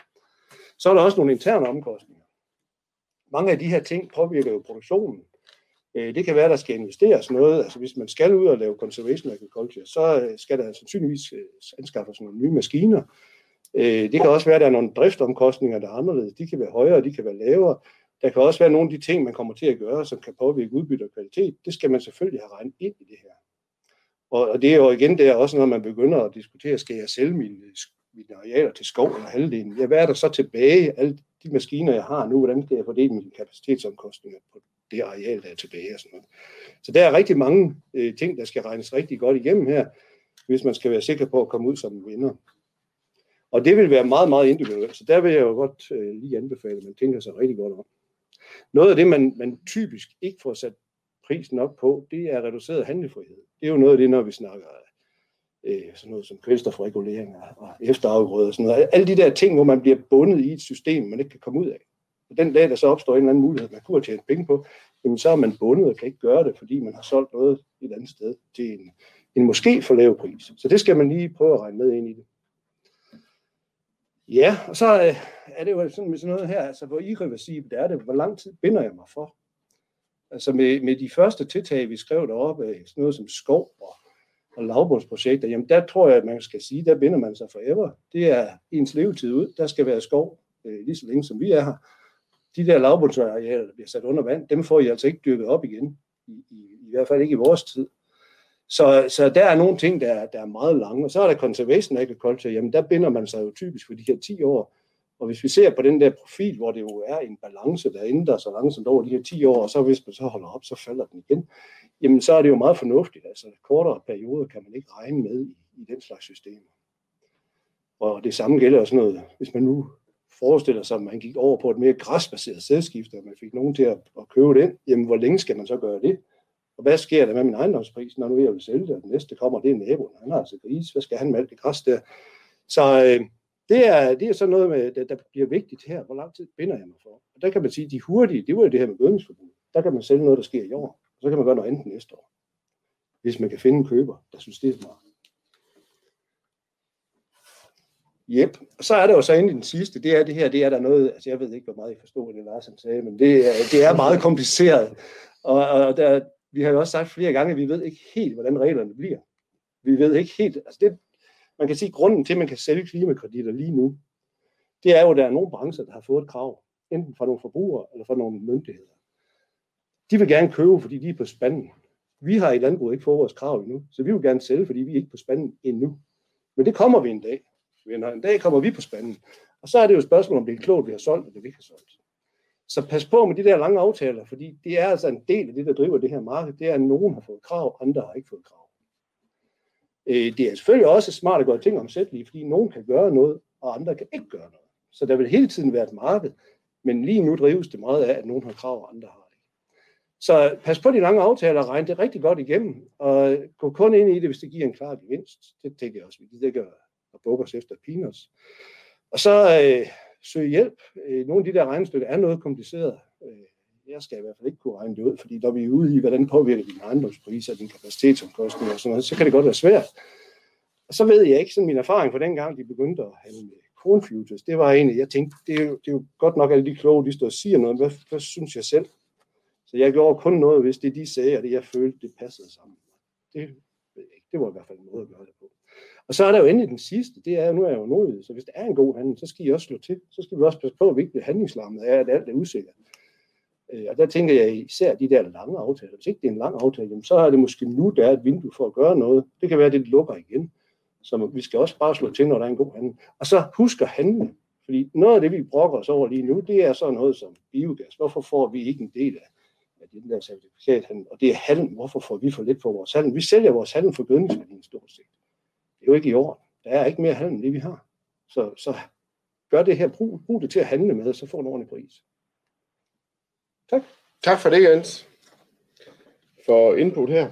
Så er der også nogle interne omkostninger. Mange af de her ting påvirker jo produktionen. Øh, det kan være, at der skal investeres noget. Altså hvis man skal ud og lave conservation agriculture, så øh, skal der sandsynligvis øh, anskaffes nogle nye maskiner. Øh, det kan også være, at der er nogle driftsomkostninger, der er anderledes. De kan være højere, de kan være lavere. Der kan også være nogle af de ting, man kommer til at gøre, som kan påvirke udbytte og kvalitet. Det skal man selvfølgelig have regnet ind i det her. Og, det er jo igen, det er også, når man begynder at diskutere, skal jeg sælge mine, mine arealer til skov eller halvdelen? Ja, hvad er der så tilbage? Alle de maskiner, jeg har nu, hvordan skal jeg fordele mine kapacitetsomkostninger på det areal, der er tilbage og sådan noget. Så der er rigtig mange øh, ting, der skal regnes rigtig godt igennem her, hvis man skal være sikker på at komme ud som en vinder. Og det vil være meget, meget individuelt, så der vil jeg jo godt øh, lige anbefale, at man tænker sig rigtig godt om. Noget af det, man, man typisk ikke får sat prisen op på, det er reduceret handlefrihed. Det er jo noget af det, når vi snakker øh, sådan noget som kvælstofregulering og efterafgrøder og sådan noget. Alle de der ting, hvor man bliver bundet i et system, man ikke kan komme ud af. Og den dag, der så opstår en eller anden mulighed, man kunne have tjent penge på, jamen så er man bundet og kan ikke gøre det, fordi man har solgt noget et andet sted til en, en måske for lav pris. Så det skal man lige prøve at regne med ind i det. Ja, og så øh, er det jo sådan med sådan noget her, altså hvor irreversibelt er det, hvor lang tid binder jeg mig for? Altså med, med de første tiltag, vi skrev deroppe, øh, sådan noget som skov og, og lavbundsprojekter, jamen der tror jeg, at man skal sige, der binder man sig forever. Det er ens levetid ud. Der skal være skov øh, lige så længe, som vi er her. De der lavbundsarealer, der bliver sat under vand, dem får I altså ikke dyrket op igen. I, i, i hvert fald ikke i vores tid. Så, så der er nogle ting, der, der er meget lange. Og så er der conservation agriculture, jamen der binder man sig jo typisk for de her 10 år. Og hvis vi ser på den der profil, hvor det jo er en balance, der ændrer sig langsomt over de her 10 år, og så hvis man så holder op, så falder den igen, jamen så er det jo meget fornuftigt. Altså kortere perioder kan man ikke regne med i, i den slags systemer. Og det samme gælder også noget, hvis man nu forestiller sig, at man gik over på et mere græsbaseret sædskifte, og man fik nogen til at, at købe det, jamen hvor længe skal man så gøre det? Og hvad sker der med min ejendomspris, når nu jeg vil sælge det, og den næste kommer, det er naboen, han har altså gris, hvad skal han med alt det græs der? Så øh, det, er, det er sådan noget, med, der, der bliver vigtigt her, hvor lang tid binder jeg mig for? Og der kan man sige, at de hurtige, det var jo det her med gødningsforbrug. Der kan man sælge noget, der sker i år, og så kan man gøre noget andet næste år. Hvis man kan finde en køber, der synes, det er smart. Yep. Og så er der jo så endelig den sidste, det er det her, det er der noget, altså jeg ved ikke, hvor meget I forstod, det Lars sagde, men det er, det er meget kompliceret. Og, og der, vi har jo også sagt flere gange, at vi ved ikke helt, hvordan reglerne bliver. Vi ved ikke helt, altså det, man kan sige, at grunden til, at man kan sælge klimakreditter lige nu, det er jo, at der er nogle brancher, der har fået et krav, enten fra nogle forbrugere eller fra nogle myndigheder. De vil gerne købe, fordi de er på spanden. Vi har i landbruget ikke fået vores krav endnu, så vi vil gerne sælge, fordi vi er ikke på spanden endnu. Men det kommer vi en dag. En dag kommer vi på spanden. Og så er det jo et spørgsmål, om det er klogt, vi har solgt, eller vi ikke har solgt. Så pas på med de der lange aftaler, fordi det er altså en del af det, der driver det her marked. Det er, at nogen har fået krav, andre har ikke fået krav. Øh, det er selvfølgelig også smart at gøre ting omsættelige, fordi nogen kan gøre noget, og andre kan ikke gøre noget. Så der vil hele tiden være et marked, men lige nu drives det meget af, at nogen har krav, og andre har ikke. Så pas på de lange aftaler og regn det rigtig godt igennem, og gå kun ind i det, hvis det giver en klar gevinst. Det tænker jeg også, vi gider ikke og bukke os efter peanuts. Og så øh, søge hjælp. Øh, nogle af de der regnestykker er noget kompliceret. Øh, jeg skal i hvert fald ikke kunne regne det ud, fordi når vi er ude i, hvordan påvirker din ejendomspriser, din kapacitetsomkostning og sådan noget, så kan det godt være svært. Og så ved jeg ikke, sådan min erfaring fra dengang, de begyndte at handle med cornfutures, det var egentlig, jeg tænkte, det er, jo, det er jo godt nok alle de kloge, de står og siger noget, hvad, hvad synes jeg selv? Så jeg gjorde kun noget, hvis det de sagde, og det jeg følte, det passede sammen. Det ved jeg ikke. Det var i hvert fald en måde at gøre det. Og så er der jo endelig den sidste, det er, nu er jeg jo nordjyd, så hvis der er en god handel, så skal I også slå til. Så skal vi også passe på, at vi ikke bliver handlingslammet af, at alt er usikkert. Øh, og der tænker jeg især de der lange aftaler. Hvis ikke det er en lang aftale, så er det måske nu, der er et vindue for at gøre noget. Det kan være, at det lukker igen. Så vi skal også bare slå til, når der er en god handel. Og så husk at handle. Fordi noget af det, vi brokker os over lige nu, det er sådan noget som biogas. Hvorfor får vi ikke en del af, af den der certifikathandel? Og det er handel. Hvorfor får vi for lidt på vores handel? Vi sælger vores handel for gødningsværdien stort set. Det er jo ikke i orden. Der er ikke mere handel end det, vi har. Så, så gør det her. Brug, brug det til at handle med, og så får du en ordentlig pris. Tak. Tak for det, Jens, for input her.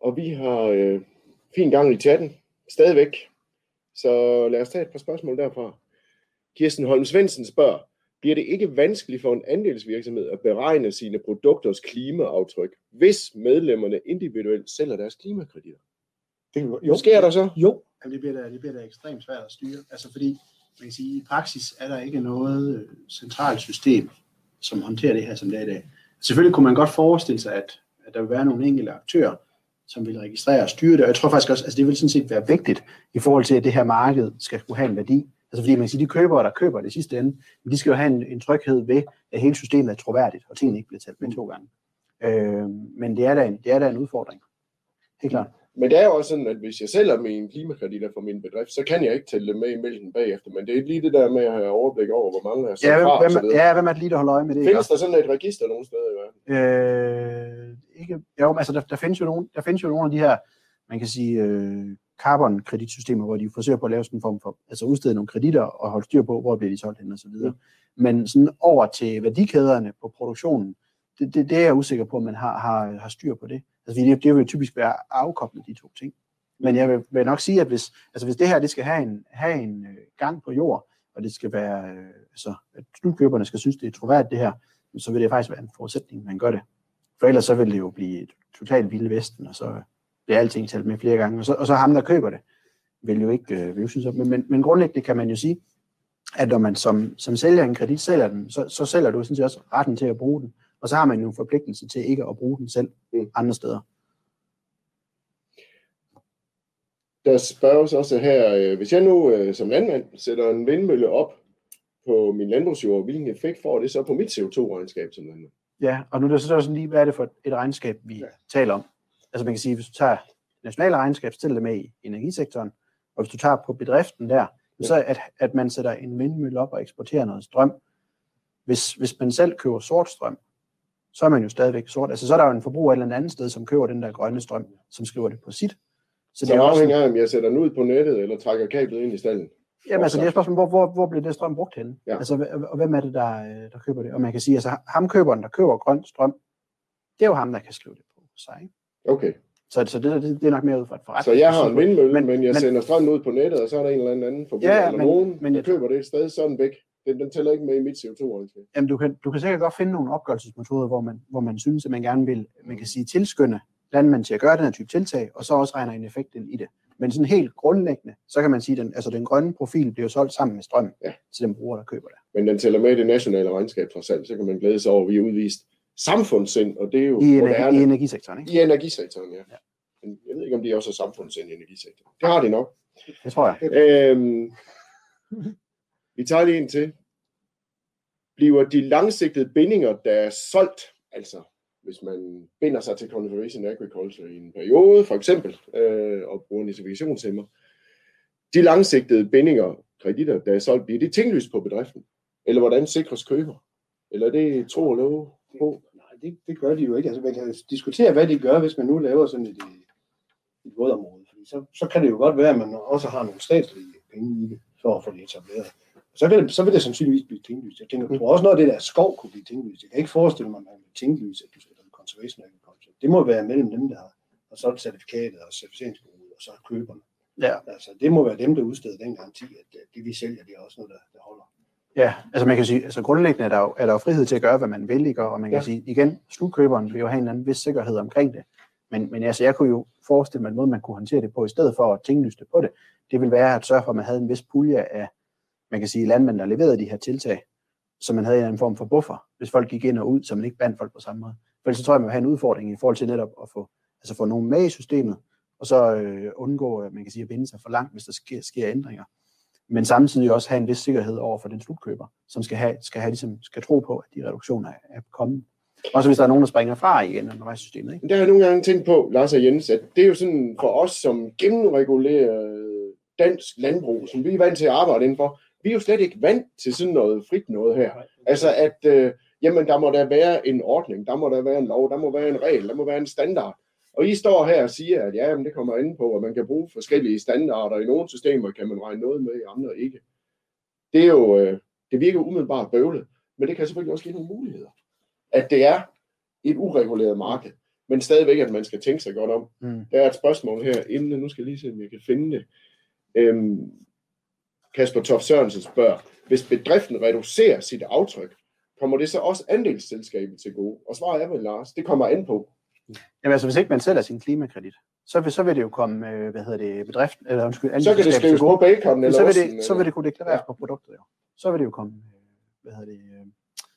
Og vi har øh, fin gang i chatten, stadigvæk. Så lad os tage et par spørgsmål derfra. Kirsten Holm Svendsen spørger, bliver det ikke vanskeligt for en andelsvirksomhed at beregne sine produkters klimaaftryk, hvis medlemmerne individuelt sælger deres klimakreditter? Det, jo, Hvad sker der så? Jo, Jamen, det, bliver da, det bliver da ekstremt svært at styre. Altså fordi, man kan sige, i praksis er der ikke noget øh, centralt system, som håndterer det her, som det er i dag. Selvfølgelig kunne man godt forestille sig, at, at der vil være nogle enkelte aktører, som vil registrere og styre det, og jeg tror faktisk også, altså det vil sådan set være vigtigt i forhold til, at det her marked skal kunne have en værdi. Altså fordi man kan sige, de købere, der køber det sidste ende, de skal jo have en, en tryghed ved, at hele systemet er troværdigt, og tingene ikke bliver talt med to gange. Øh, men det er, da en, det er da en udfordring. Helt klart. Men det er jo også sådan, at hvis jeg sælger mine klimakreditter for min bedrift, så kan jeg ikke tælle dem med i mælken bagefter. Men det er lige det der med at have overblik over, hvor mange er ja, fra. Hvem, ja, hvem er det lige, der holder øje med det? Findes der sådan et register nogen steder i verden? Øh, ikke, jo, altså der, der, findes jo nogle, der findes jo nogle af de her, man kan sige, øh, carbon-kreditsystemer, hvor de forsøger på at lave sådan en form for, altså udstede nogle kreditter og holde styr på, hvor bliver de solgt hen og så videre. Mm. Men sådan over til værdikæderne på produktionen, det, det, det er jeg usikker på, om man har, har, har styr på det. Altså, det, det vil jo typisk være afkoblet, de to ting. Men jeg vil, vil nok sige, at hvis, altså hvis det her det skal have en, have en øh, gang på jord, og det skal være, øh, altså, at slutkøberne skal synes, det er troværdigt det her, så vil det faktisk være en forudsætning, at man gør det. For ellers så vil det jo blive et totalt vilde vesten, og så bliver alting talt med flere gange. Og så, og så ham, der køber det, vil jo ikke, øh, vil jo synes, men, men, men grundlæggende kan man jo sige, at når man som, som sælger en kredit sælger den, så, så sælger du sådan set også retten til at bruge den. Og så har man jo en forpligtelse til ikke at bruge den selv mm. andre steder. Der spørges også her, øh, hvis jeg nu øh, som landmand sætter en vindmølle op på min landbrugsjord, hvilken effekt får det så på mit CO2-regnskab som landmand? Ja, og nu er det så sådan lige, hvad er det for et regnskab, vi ja. taler om? Altså man kan sige, hvis du tager nationale regnskab, stiller det med i energisektoren, og hvis du tager på bedriften der, ja. så at, at man sætter en vindmølle op og eksporterer noget strøm. Hvis, hvis man selv køber sort strøm, så er man jo stadigvæk sort. Altså, så er der jo en forbruger et eller andet sted, som køber den der grønne strøm, som skriver det på sit. Så, så det afhænger af, om jeg sætter den ud på nettet, eller trækker kablet ind i stallen? Jamen altså, det er spørgsmålet, hvor, hvor, hvor bliver det strøm brugt hen? Ja. Altså, og hvem er det, der, øh, der køber det? Og man kan sige, altså, ham køberen, der køber grøn strøm, det er jo ham, der kan skrive det på sig. Ikke? Okay. Så, så det, det, det er nok mere ud fra et forretning. Så jeg har en vindmølle, men, men jeg men, sender strøm ud på nettet, og så er der en eller anden forbruger, ja, eller men, nogen, men, der køber det et sted, så er den væk. Den, den tæller ikke med i mit CO2-regnskab. Jamen, du kan, du kan sikkert godt finde nogle opgørelsesmetoder, hvor man, hvor man synes, at man gerne vil, man kan sige, tilskynde landmænd til at gøre den her type tiltag, og så også regner en effekt ind i det. Men sådan helt grundlæggende, så kan man sige, at den, altså den grønne profil bliver solgt sammen med strøm ja. til den bruger, der køber det. Men den tæller med i det nationale regnskab trods alt, så kan man glæde sig over, at vi har udvist samfundssind, og det er jo I, energi, i energisektoren, ikke? I energisektoren, ja. ja. Men jeg ved ikke, om de også har samfundssind i energisektoren. Det har de nok. Det tror jeg. Øhm, vi tager lige en til bliver de langsigtede bindinger, der er solgt, altså hvis man binder sig til Conservation Agriculture i en periode, for eksempel, øh, og bruger en de langsigtede bindinger, kreditter, der er solgt, bliver det tinglyst på bedriften? Eller hvordan sikres køber? Eller er det tro og love på? Nej, det, det gør de jo ikke. Altså, man kan diskutere, hvad de gør, hvis man nu laver sådan et, øh, et vådområde. Fordi så, så kan det jo godt være, at man også har nogle statslige penge i det, for at få det etableret så vil, så vil det sandsynligvis blive tinglyst. Jeg tænker, jeg tror også noget af det der skov kunne blive tinglyst. Jeg kan ikke forestille mig, at man vil tinglyse, at du sætter en conservation agriculture. Det må være mellem dem, der har, har solgt certifikatet og certificeringsbureauet, og så køberne. Ja. Altså, det må være dem, der udsteder den garanti, at det vi sælger, det er også noget, der, der holder. Ja, altså man kan sige, altså grundlæggende er der, jo, er der jo frihed til at gøre, hvad man vil, ikke? og man kan ja. sige, igen, slutkøberen vil jo have en anden vis sikkerhed omkring det. Men, men altså, jeg kunne jo forestille mig en måde, man kunne håndtere det på, i stedet for at tinglyste på det, det vil være at sørge for, at man havde en vis pulje af, man kan sige, landmænd, der leverede de her tiltag, så man havde en anden form for buffer, hvis folk gik ind og ud, så man ikke bandt folk på samme måde. For så tror jeg, man vil have en udfordring i forhold til netop at få, altså få nogen med i systemet, og så øh, undgå, man kan sige, at binde sig for langt, hvis der sker, sker ændringer. Men samtidig også have en vis sikkerhed over for den slutkøber, som skal, have, skal, have, ligesom, skal tro på, at de reduktioner er, er kommet. Også hvis der er nogen, der springer fra igen undervejs i systemet. Ikke? Der har jeg nogle gange tænkt på, Lars og Jens, at det er jo sådan for os som gennemregulerer dansk landbrug, som vi er vant til at arbejde indenfor, vi er jo slet ikke vant til sådan noget frit noget her. Altså at, øh, jamen der må der være en ordning, der må der være en lov, der må være en regel, der må være en standard. Og I står her og siger, at ja, jamen, det kommer ind på, at man kan bruge forskellige standarder. I nogle systemer kan man regne noget med, i andre ikke. Det er jo, øh, det virker umiddelbart bøvlet, men det kan selvfølgelig også give nogle muligheder. At det er et ureguleret marked, men stadigvæk, at man skal tænke sig godt om. Mm. Der er et spørgsmål her, inden nu skal jeg lige se, om jeg kan finde det. Øhm, Kasper Tof Sørensen spørger, hvis bedriften reducerer sit aftryk, kommer det så også andelsselskabet til gode? Og svaret er vel, Lars, det kommer an på. Jamen altså, hvis ikke man sælger sin klimakredit, så vil, så vil det jo komme, øh, hvad hedder det, bedriften, eller undskyld, Så kan det skrives på bacon eller så vil, det, så vil det kunne deklareres Ja. på produktet jo. Så vil det jo komme, øh, hvad hedder det, øh,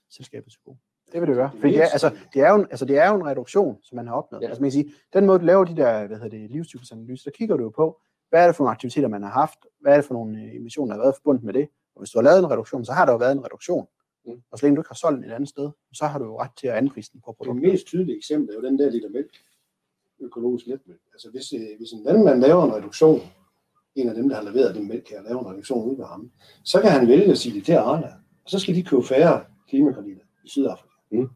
selskabet til gode. Det vil det gøre. For det er, altså, det, er jo en, altså, det er jo en reduktion, som man har opnået. Ja. Altså, man kan sige, den måde, du laver de der hvad hedder det, livscyklusanalyser, så kigger du jo på, hvad er det for nogle aktiviteter, man har haft, hvad er det for nogle øh, emissioner, der har været forbundet med det. Og hvis du har lavet en reduktion, så har der jo været en reduktion. Mm. Og så længe du ikke har solgt den et andet sted, så har du jo ret til at anprise den på Det produktet. mest tydelige eksempel er jo den der liter mælk, økologisk letmælk. Altså hvis, øh, hvis en landmand laver en reduktion, en af dem, der har leveret den mælk her, laver en reduktion ud ved ham, så kan han vælge at sige det til Arla, og så skal de købe færre klimakreditter i Sydafrika. Mm.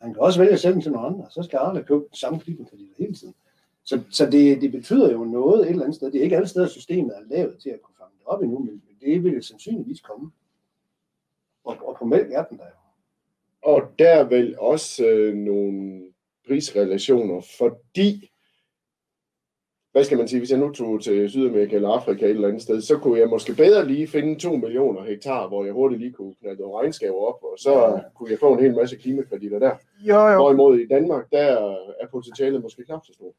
Han kan også vælge at sælge dem til nogle andre, så skal Arla købe samme klimakreditter hele tiden. Så, så det, det betyder jo noget et eller andet sted. Det er ikke alle steder, systemet er lavet til at kunne fange det op endnu, men men det vil sandsynligvis komme. Og, og på mælk er den der jo. Og der er vel også øh, nogle prisrelationer, fordi, hvad skal man sige, hvis jeg nu tog til Sydamerika eller Afrika et eller andet sted, så kunne jeg måske bedre lige finde 2 millioner hektar, hvor jeg hurtigt lige kunne knalde nogle regnskaber op, og så kunne jeg få en hel masse klimakreditter der. Jo, jo. Hvorimod i Danmark, der er potentialet måske knap så stort.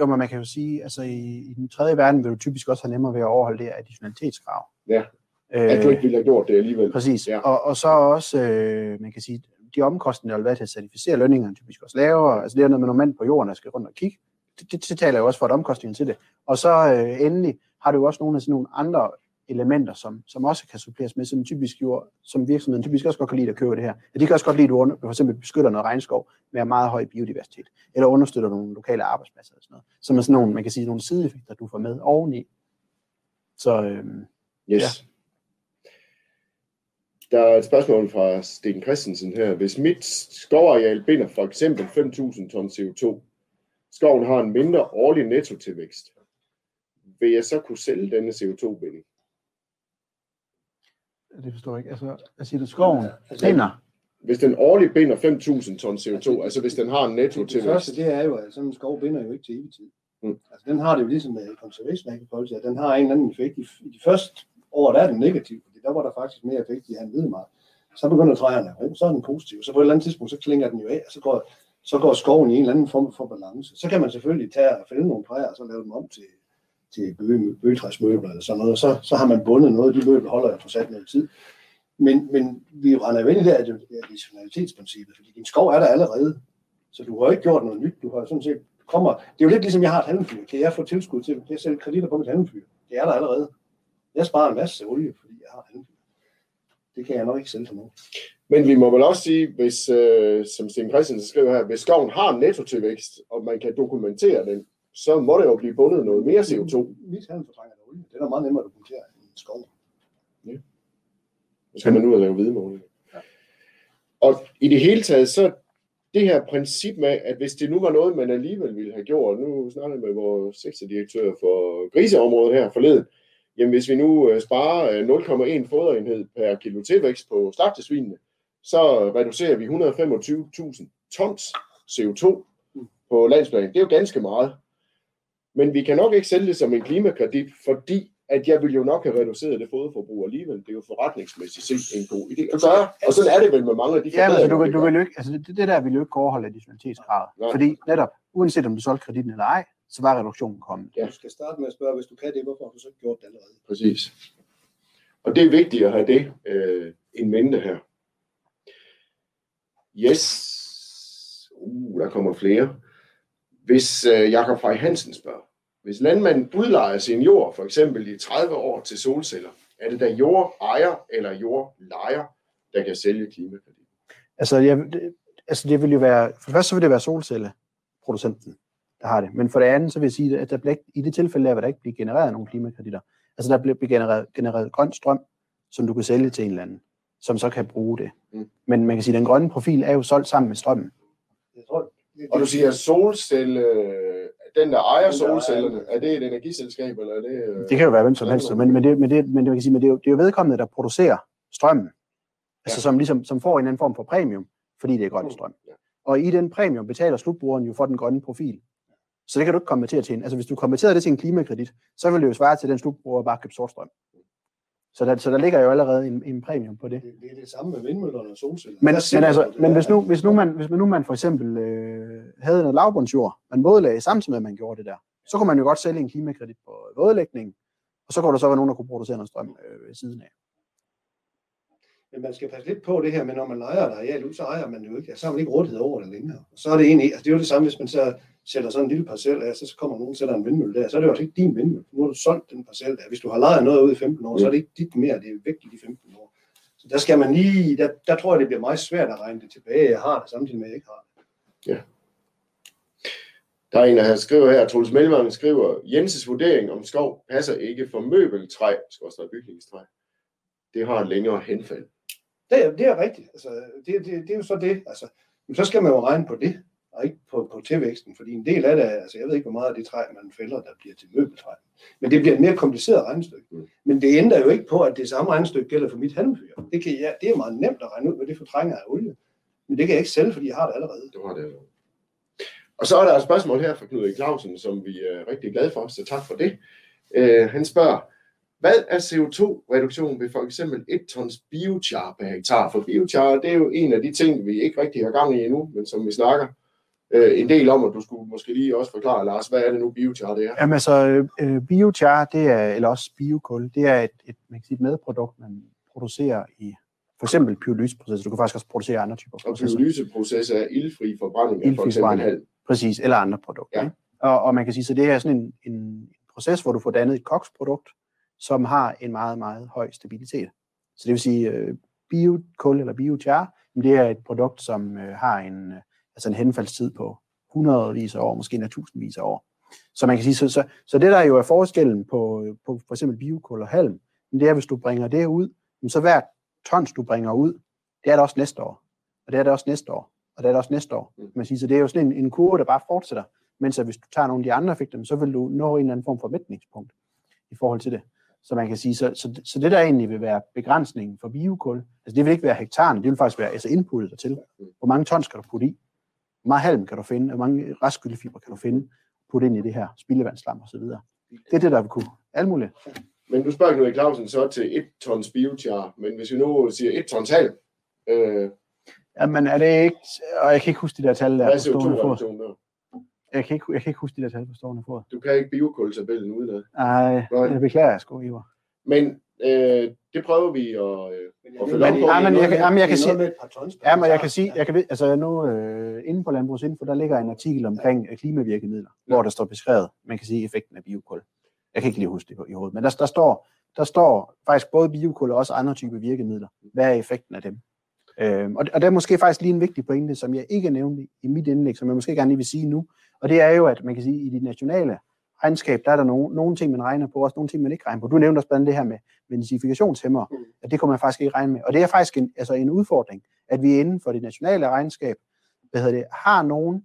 Jo, men man kan jo sige, altså i, i den tredje verden vil du typisk også have nemmere ved at overholde det additionalitetskrav. Ja. At du ikke ville have gjort det alligevel. Præcis. Ja. Og, og så også, øh, man kan sige, de omkostninger, der vil være til at certificere lønningerne, er typisk også lavere. Altså det er noget med nogle mænd på jorden, der skal rundt og kigge. Det, det, det taler jo også for et omkostning til det. Og så øh, endelig har du jo også nogle af sådan nogle andre elementer, som, som også kan suppleres med, som typisk jo, som virksomheden typisk også godt kan lide at købe det her. Ja, de kan også godt lide, at du under, for eksempel beskytter noget regnskov med meget høj biodiversitet, eller understøtter nogle lokale arbejdspladser og sådan noget. Som er sådan nogle, man kan sige, nogle sideeffekter, du får med oveni. Så øh, Yes. Ja. Der er et spørgsmål fra Sten Christensen her. Hvis mit skovareal binder for eksempel 5.000 ton CO2, skoven har en mindre årlig nettotilvækst, vil jeg så kunne sælge denne CO2-binding? Det forstår jeg ikke. Altså, hvad siger du, skoven Altså, binder? Hvis den årligt binder 5.000 ton CO2, altså hvis den har en Det nettotilvækst, første, det er jo, at sådan en skov binder jo ikke til evig tid. Mm. Altså, den har det jo ligesom med conservation agriculture, at den har en eller anden effekt. I, i de første år, der er den negativ, fordi der var der faktisk mere effekt i han hvidemark. Så begynder træerne at ro, så er den positiv. Så på et eller andet tidspunkt, så klinger den jo af, og så går, så går skoven i en eller anden form for balance. Så kan man selvfølgelig tage og fælde nogle træer, og så lave dem om til, til bøge, bøgetræsmøbler eller sådan noget, så, så har man bundet noget, de møbler holder jo trods alt noget tid. Men, men vi render jo ind i det her additionalitetsprincippet, fordi din skov er der allerede. Så du har ikke gjort noget nyt. Du har sådan set kommer. Det er jo lidt ligesom, jeg har et halmfyr. Kan jeg få tilskud til at sælger kreditter på mit halmfyr? Det er der allerede. Jeg sparer en masse olie, fordi jeg har et halmfyr. Det kan jeg nok ikke sælge til nogen. men vi må vel også sige, hvis, øh, som Sten Christensen skriver her, hvis skoven har netto tilvækst, og man kan dokumentere den, så må der jo blive bundet noget mere CO2. Mit halm fortrænger der olie. Det er meget nemmere at dokumentere end en skov. Så skal man ud og lave hvidemåling. Ja. Og i det hele taget, så det her princip med, at hvis det nu var noget, man alligevel ville have gjort, nu snakker jeg med vores sektordirektør for griseområdet her forleden, jamen hvis vi nu øh, sparer øh, 0,1 foderenhed per kilo tilvækst på slagtesvinene, så reducerer vi 125.000 tons CO2 på landsplan. Det er jo ganske meget. Men vi kan nok ikke sælge det som en klimakredit, fordi at jeg vil jo nok have reduceret det foderforbrug alligevel. Det er jo forretningsmæssigt set en god idé at gøre. Og sådan er det vel med mange af de Ja, men altså, du, vil- vi du vil jo ikke, altså det, det der vil jo ikke overholde additionalitetskravet. Nej. Fordi netop, uanset om du solgte kreditten eller ej, så var reduktionen kommet. Ja. Du skal starte med at spørge, hvis du kan det, hvorfor har du så ikke gjort det allerede? Præcis. Og det er vigtigt at have det øh, en mente her. Yes. Uh, der kommer flere. Hvis øh, Jakob Frey Hansen spørger, hvis landmanden udlejer sin jord, for eksempel i 30 år til solceller, er det da jordejer eller jordlejer, der kan sælge klimakredit? Altså, jeg, det, altså det vil jo være, for det første så vil det være solcelleproducenten, der har det. Men for det andet, så vil jeg sige, at der bliver, i det tilfælde der vil der ikke blive genereret nogen klimakreditter. Altså der bliver genereret, genereret grøn strøm, som du kan sælge til en eller anden, som så kan bruge det. Mm. Men man kan sige, at den grønne profil er jo solgt sammen med strømmen. Jeg tror, og du siger solcelle, den der ejer solcellerne, er det et energiselskab, eller er det... Øh, det kan jo være hvem som helst, men, men, det, men, det, men det, man kan sige, men det, er jo, det er jo vedkommende, der producerer strømmen, altså ja. som, ligesom, som får en anden form for premium, fordi det er grøn mm. strøm. Ja. Og i den premium betaler slutbrugeren jo for den grønne profil. Så det kan du ikke konvertere til en. Altså hvis du konverterer det til en klimakredit, så vil det jo svare til, at den slutbruger bare købe sort strøm. Så der, så der ligger jo allerede en, en premium på det. det. Det er det samme med vindmøllerne og solceller. Men, men, altså, men hvis, nu, hvis, nu man, hvis man nu man for eksempel øh, havde noget lavbundsjord, man vådlagde samtidig med, at man gjorde det der, så kunne man jo godt sælge en klimakredit på vådlægningen, og så kunne der så være nogen, der kunne producere noget strøm øh, ved siden af. Men man skal passe lidt på det her med, når man lejer et areal ud, så ejer man jo ikke, så har man ikke rådighed over det længere. Og så er det egentlig, altså det er jo det samme, hvis man så sætter sådan en lille parcel af, så kommer nogen og sætter en vindmølle der, så er det jo også ikke din vindmølle. Nu har du solgt den parcel der. Hvis du har lejet noget ud i 15 år, så er det ikke dit mere, det er væk i de 15 år. Så der skal man lige, der, der tror jeg, det bliver meget svært at regne det tilbage. Jeg har det samtidig med, at jeg ikke har det. Ja. Der er en, der skriver her, Troels Melvang skriver, Jenses vurdering om skov passer ikke for møbeltræ, skorstræk bygningstræ. Det har en længere henfald. Det er, det er rigtigt. Altså, det, det, det, er jo så det. Altså, men så skal man jo regne på det og ikke på, på tilvæksten, fordi en del af det, altså jeg ved ikke, hvor meget af det træ, man fælder, der bliver til møbeltræ. Men det bliver et mere kompliceret regnestykke. Mm. Men det ændrer jo ikke på, at det samme regnestykke gælder for mit halmfyr. Det, kan jeg, det er meget nemt at regne ud, hvad det fortrænger af olie. Men det kan jeg ikke sælge, fordi jeg har det allerede. Du har det allerede. Og så er der et spørgsmål her fra Knud Clausen, som vi er rigtig glade for, så tak for det. Uh, han spørger, hvad er CO2-reduktion ved for eksempel 1 tons biochar per hektar? For biochar, det er jo en af de ting, vi ikke rigtig har gang i endnu, men som vi snakker øh, en del om, og du skulle måske lige også forklare, Lars, hvad er det nu biochar det er? Jamen altså, øh, biochar, det er, eller også biokul, det er et, et, man kan sige, et medprodukt, man producerer i for eksempel pyrolyseprocesser. Du kan faktisk også producere andre typer processer. Og pyrolyseprocesser er ildfri forbrænding af for eksempel halm. Præcis, eller andre produkter. Ja. Og, og man kan sige, så det er sådan en, en proces, hvor du får dannet et koksprodukt, som har en meget, meget høj stabilitet. Så det vil sige, øh, biokul eller biochar, det er et produkt, som øh, har en, øh, altså en henfaldstid på hundredvis af år, måske endda tusindvis af år. Så man kan sige, så, så, så det der jo er forskellen på, på for eksempel biokul og halm, det er, hvis du bringer det ud, så hver tons, du bringer ud, det er det også næste år. Og det er det også næste år. Og det er det også næste år. Mm. Man siger, så det er jo sådan en, en kurve, der bare fortsætter. Mens at hvis du tager nogle af de andre effekter, så vil du nå en eller anden form for mætningspunkt i forhold til det. Så man kan sige, så, så, så det der egentlig vil være begrænsningen for biokul, altså det vil ikke være hektaren, det vil faktisk være altså inputtet dertil. Hvor mange tons skal du putte i? Meget halm kan du finde? Hvor mange restgyldefibre kan du finde? Putte ind i det her så videre. Det er det, der vil kunne. Alt muligt. Men du spørger Knud Clausen så til 1 tons biochar, men hvis vi nu siger 1 tons halm, øh, Jamen er det ikke, og jeg kan ikke huske de der tal der på stående fod. Jeg kan, ikke, jeg kan ikke huske de der tal på stående fod. Du kan ikke biokultabellen uden af. Nej, det beklager jeg sgu, Ivar. Men øh, det prøver vi at, øh, at følge op på. Ja, men jeg, jamen, jeg kan sige, ja, men jeg kan sige, jeg kan, altså nu øh, inde på Landbrugsinfo, der ligger en artikel omkring ja. klimavirkemidler, ja. hvor der står beskrevet, man kan sige effekten af biokul. Jeg kan ikke lige huske det i hovedet, men der, der står, der står faktisk både biokul og også andre typer virkemidler. Hvad er effekten af dem? Øhm, og, og det er måske faktisk lige en vigtig pointe, som jeg ikke nævnte i mit indlæg, som jeg måske gerne lige vil sige nu. Og det er jo, at man kan sige, at i de nationale regnskab, der er der nogle, nogle ting, man regner på, også nogle ting, man ikke regner på. Du nævnte også blandt det her med identifikationshæmmer, mm. at det kommer man faktisk ikke regne med. Og det er faktisk en, altså en udfordring, at vi inden for det nationale regnskab, hvad hedder det, har nogle,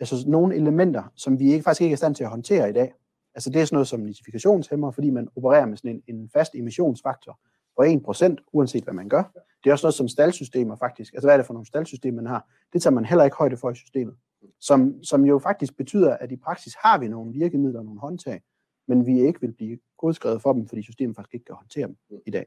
altså nogle elementer, som vi ikke, faktisk ikke er i stand til at håndtere i dag. Altså det er sådan noget som identifikationshæmmer, fordi man opererer med sådan en, en fast emissionsfaktor på 1%, uanset hvad man gør. Det er også noget som staldsystemer faktisk. Altså hvad er det for nogle staldsystemer, man har? Det tager man heller ikke højde for i systemet som, som jo faktisk betyder, at i praksis har vi nogle virkemidler, nogle håndtag, men vi ikke vil blive godskrevet for dem, fordi systemet faktisk ikke kan håndtere dem i dag.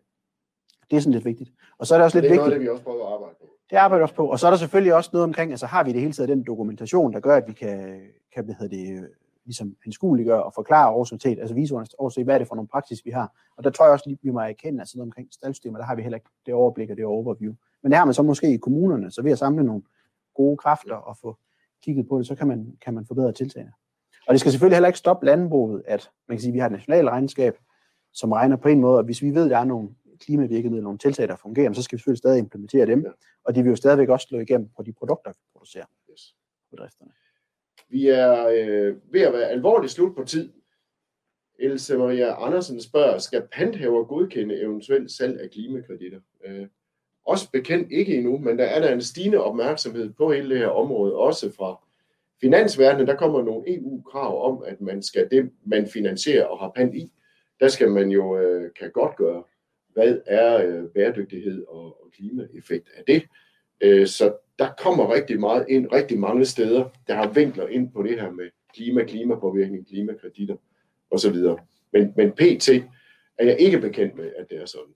Det er sådan lidt vigtigt. Og så er det også lidt vigtigt. Det er noget, det vi også prøver at arbejde på. Det arbejder vi også på. Og så er der selvfølgelig også noget omkring, altså har vi det hele taget den dokumentation, der gør, at vi kan, kan hvad det, ligesom anskueliggøre og forklare årsunitet, altså vise årsunitet, hvad er det for nogle praksis, vi har. Og der tror jeg også, lige, vi må erkende, at sådan omkring staldsystemer, der har vi heller ikke det overblik og det overview. Men det har man så måske i kommunerne, så ved at samle nogle gode kræfter og få kigget på det, så kan man, kan man forbedre tiltagene. Og det skal selvfølgelig heller ikke stoppe landbruget, at man kan sige, at vi har et nationalt regnskab, som regner på en måde, at hvis vi ved, at der er nogle klimavirkemidler, nogle tiltag, der fungerer, så skal vi selvfølgelig stadig implementere dem, og de vil jo stadigvæk også slå igennem på de produkter, vi producerer yes. på drifterne. Vi er øh, ved at være alvorligt slut på tid. Else Maria Andersen spørger, skal panthaver godkende eventuelt salg af klimakreditter? Øh, også bekendt ikke endnu, men der er der en stigende opmærksomhed på hele det her område, også fra finansverdenen. Der kommer nogle EU-krav om, at man skal det, man finansierer og har pant i, der skal man jo øh, kan godt gøre, hvad er øh, bæredygtighed og, og klimaeffekt af det. Øh, så der kommer rigtig meget ind, rigtig mange steder, der har vinkler ind på det her med klima, klimapåvirkning, klimakreditter osv. Men, men PT er jeg ikke bekendt med, at det er sådan.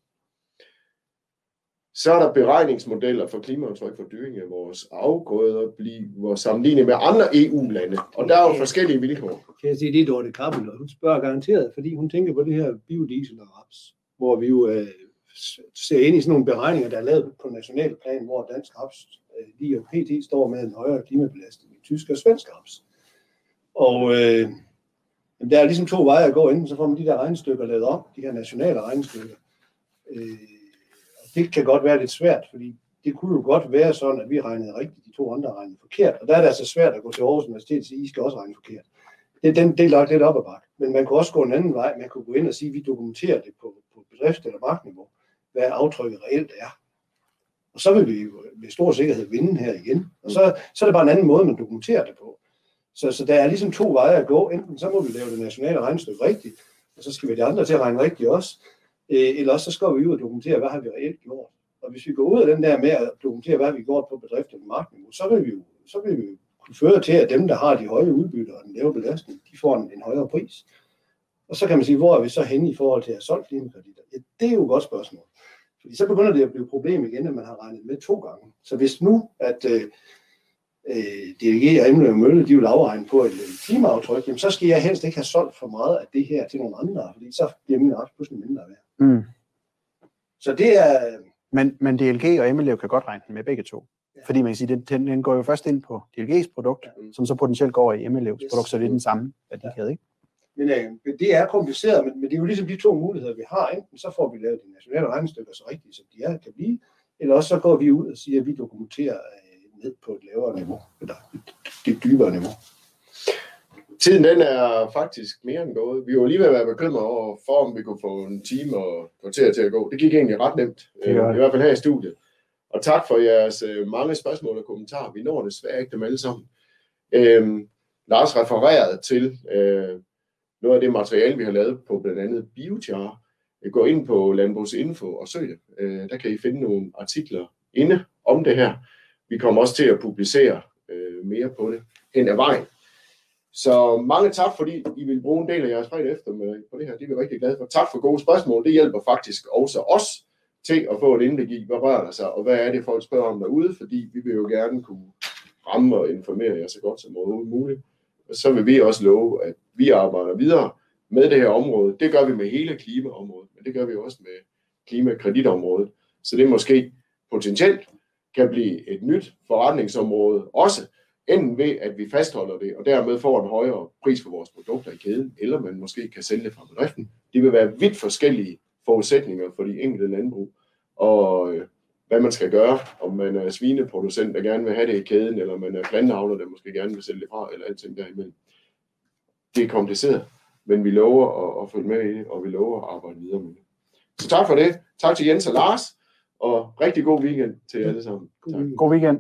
Så er der beregningsmodeller for klimaaftryk for dyring af vores afgrøder, bliver sammenlignet med andre EU-lande, og der er jo forskellige vilkår. Kan jeg sige, det er Dorte Kappel, og hun spørger garanteret, fordi hun tænker på det her biodiesel og raps, hvor vi jo øh, ser ind i sådan nogle beregninger, der er lavet på national plan, hvor dansk raps øh, lige og pt. står med en højere klimabelastning i tysk og svensk raps. Og øh, der er ligesom to veje at gå. Enten så får man de der regnestykker lavet om, de her nationale regnestykker. Øh, det kan godt være lidt svært, fordi det kunne jo godt være sådan, at vi regnede rigtigt, de to andre regnede forkert. Og der er det altså svært at gå til Aarhus Universitet og sige, I skal også regne forkert. Det, den, det er lagt lidt op ad bakke. Men man kunne også gå en anden vej. Man kunne gå ind og sige, at vi dokumenterer det på, på bedrift- eller markniveau, hvad aftrykket reelt er. Og så vil vi jo med stor sikkerhed vinde her igen. Og så, så er det bare en anden måde, man dokumenterer det på. Så, så der er ligesom to veje at gå. Enten så må vi lave det nationale regnestykke rigtigt, og så skal vi de andre til at regne rigtigt også. Øh, eller også så skal vi ud og dokumentere, hvad har vi reelt gjort. Og hvis vi går ud af den der med at dokumentere, hvad vi gjort på bedriften og markniveau, så vil vi jo så vil vi kunne føre til, at dem, der har de høje udbytter og den lave belastning, de får en, en højere pris. Og så kan man sige, hvor er vi så henne i forhold til at have solgt klimakreditter? Ja, det er jo et godt spørgsmål. Fordi så begynder det at blive et problem igen, at man har regnet med to gange. Så hvis nu, at øh, øh DG og Emle og Mølle, de vil afregne på et øh, klimaaftryk, jamen så skal jeg helst ikke have solgt for meget af det her til nogle andre, fordi så bliver min aktie pludselig mindre værd. Mm. Så det er... Men, men DLG og Emlev kan godt regne med begge to. Ja. Fordi man kan sige, den, den går jo først ind på DLG's produkt, ja. som så potentielt går i Emlevs yes. produkt, så det er den samme værdikæde, ikke? Men øh, det er kompliceret, men, men det er jo ligesom de to muligheder, vi har. Enten så får vi lavet de nationale regnestykker så rigtigt, som de er, kan blive, eller også så går vi ud og siger, at vi dokumenterer øh, ned på et lavere niveau, eller et, et dybere niveau. Tiden den er faktisk mere end gået. Vi var lige ved at være bekymret over, for om vi kunne få en time og kvarter til at gå. Det gik egentlig ret nemt, øh, i hvert fald her i studiet. Og tak for jeres øh, mange spørgsmål og kommentarer. Vi når desværre ikke dem alle sammen. Øhm, Lars refererede til øh, noget af det materiale, vi har lavet på blandt andet biochar. Gå ind på Landbrugsinfo og søg det. Øh, der kan I finde nogle artikler inde om det her. Vi kommer også til at publicere øh, mere på det hen ad vejen. Så mange tak, fordi I vil bruge en del af jeres fredag eftermiddag på det her. Det er vi rigtig glade for. Tak for gode spørgsmål. Det hjælper faktisk også os til at få et indblik i, hvad rører der sig, og hvad er det, folk spørger om derude, fordi vi vil jo gerne kunne ramme og informere jer så godt som overhovedet muligt. Og så vil vi også love, at vi arbejder videre med det her område. Det gør vi med hele klimaområdet, men det gør vi også med klimakreditområdet. Så det måske potentielt kan blive et nyt forretningsområde også, enten ved, at vi fastholder det, og dermed får en højere pris for vores produkter i kæden, eller man måske kan sælge det fra bedriften. Det vil være vidt forskellige forudsætninger for de enkelte landbrug, og øh, hvad man skal gøre, om man er svineproducent, der gerne vil have det i kæden, eller man er planteavler, der måske gerne vil sælge det fra, eller alting derimellem. Det er kompliceret, men vi lover at, at følge med i det, og vi lover at arbejde videre med det. Så tak for det. Tak til Jens og Lars, og rigtig god weekend til jer alle sammen. Tak. God weekend.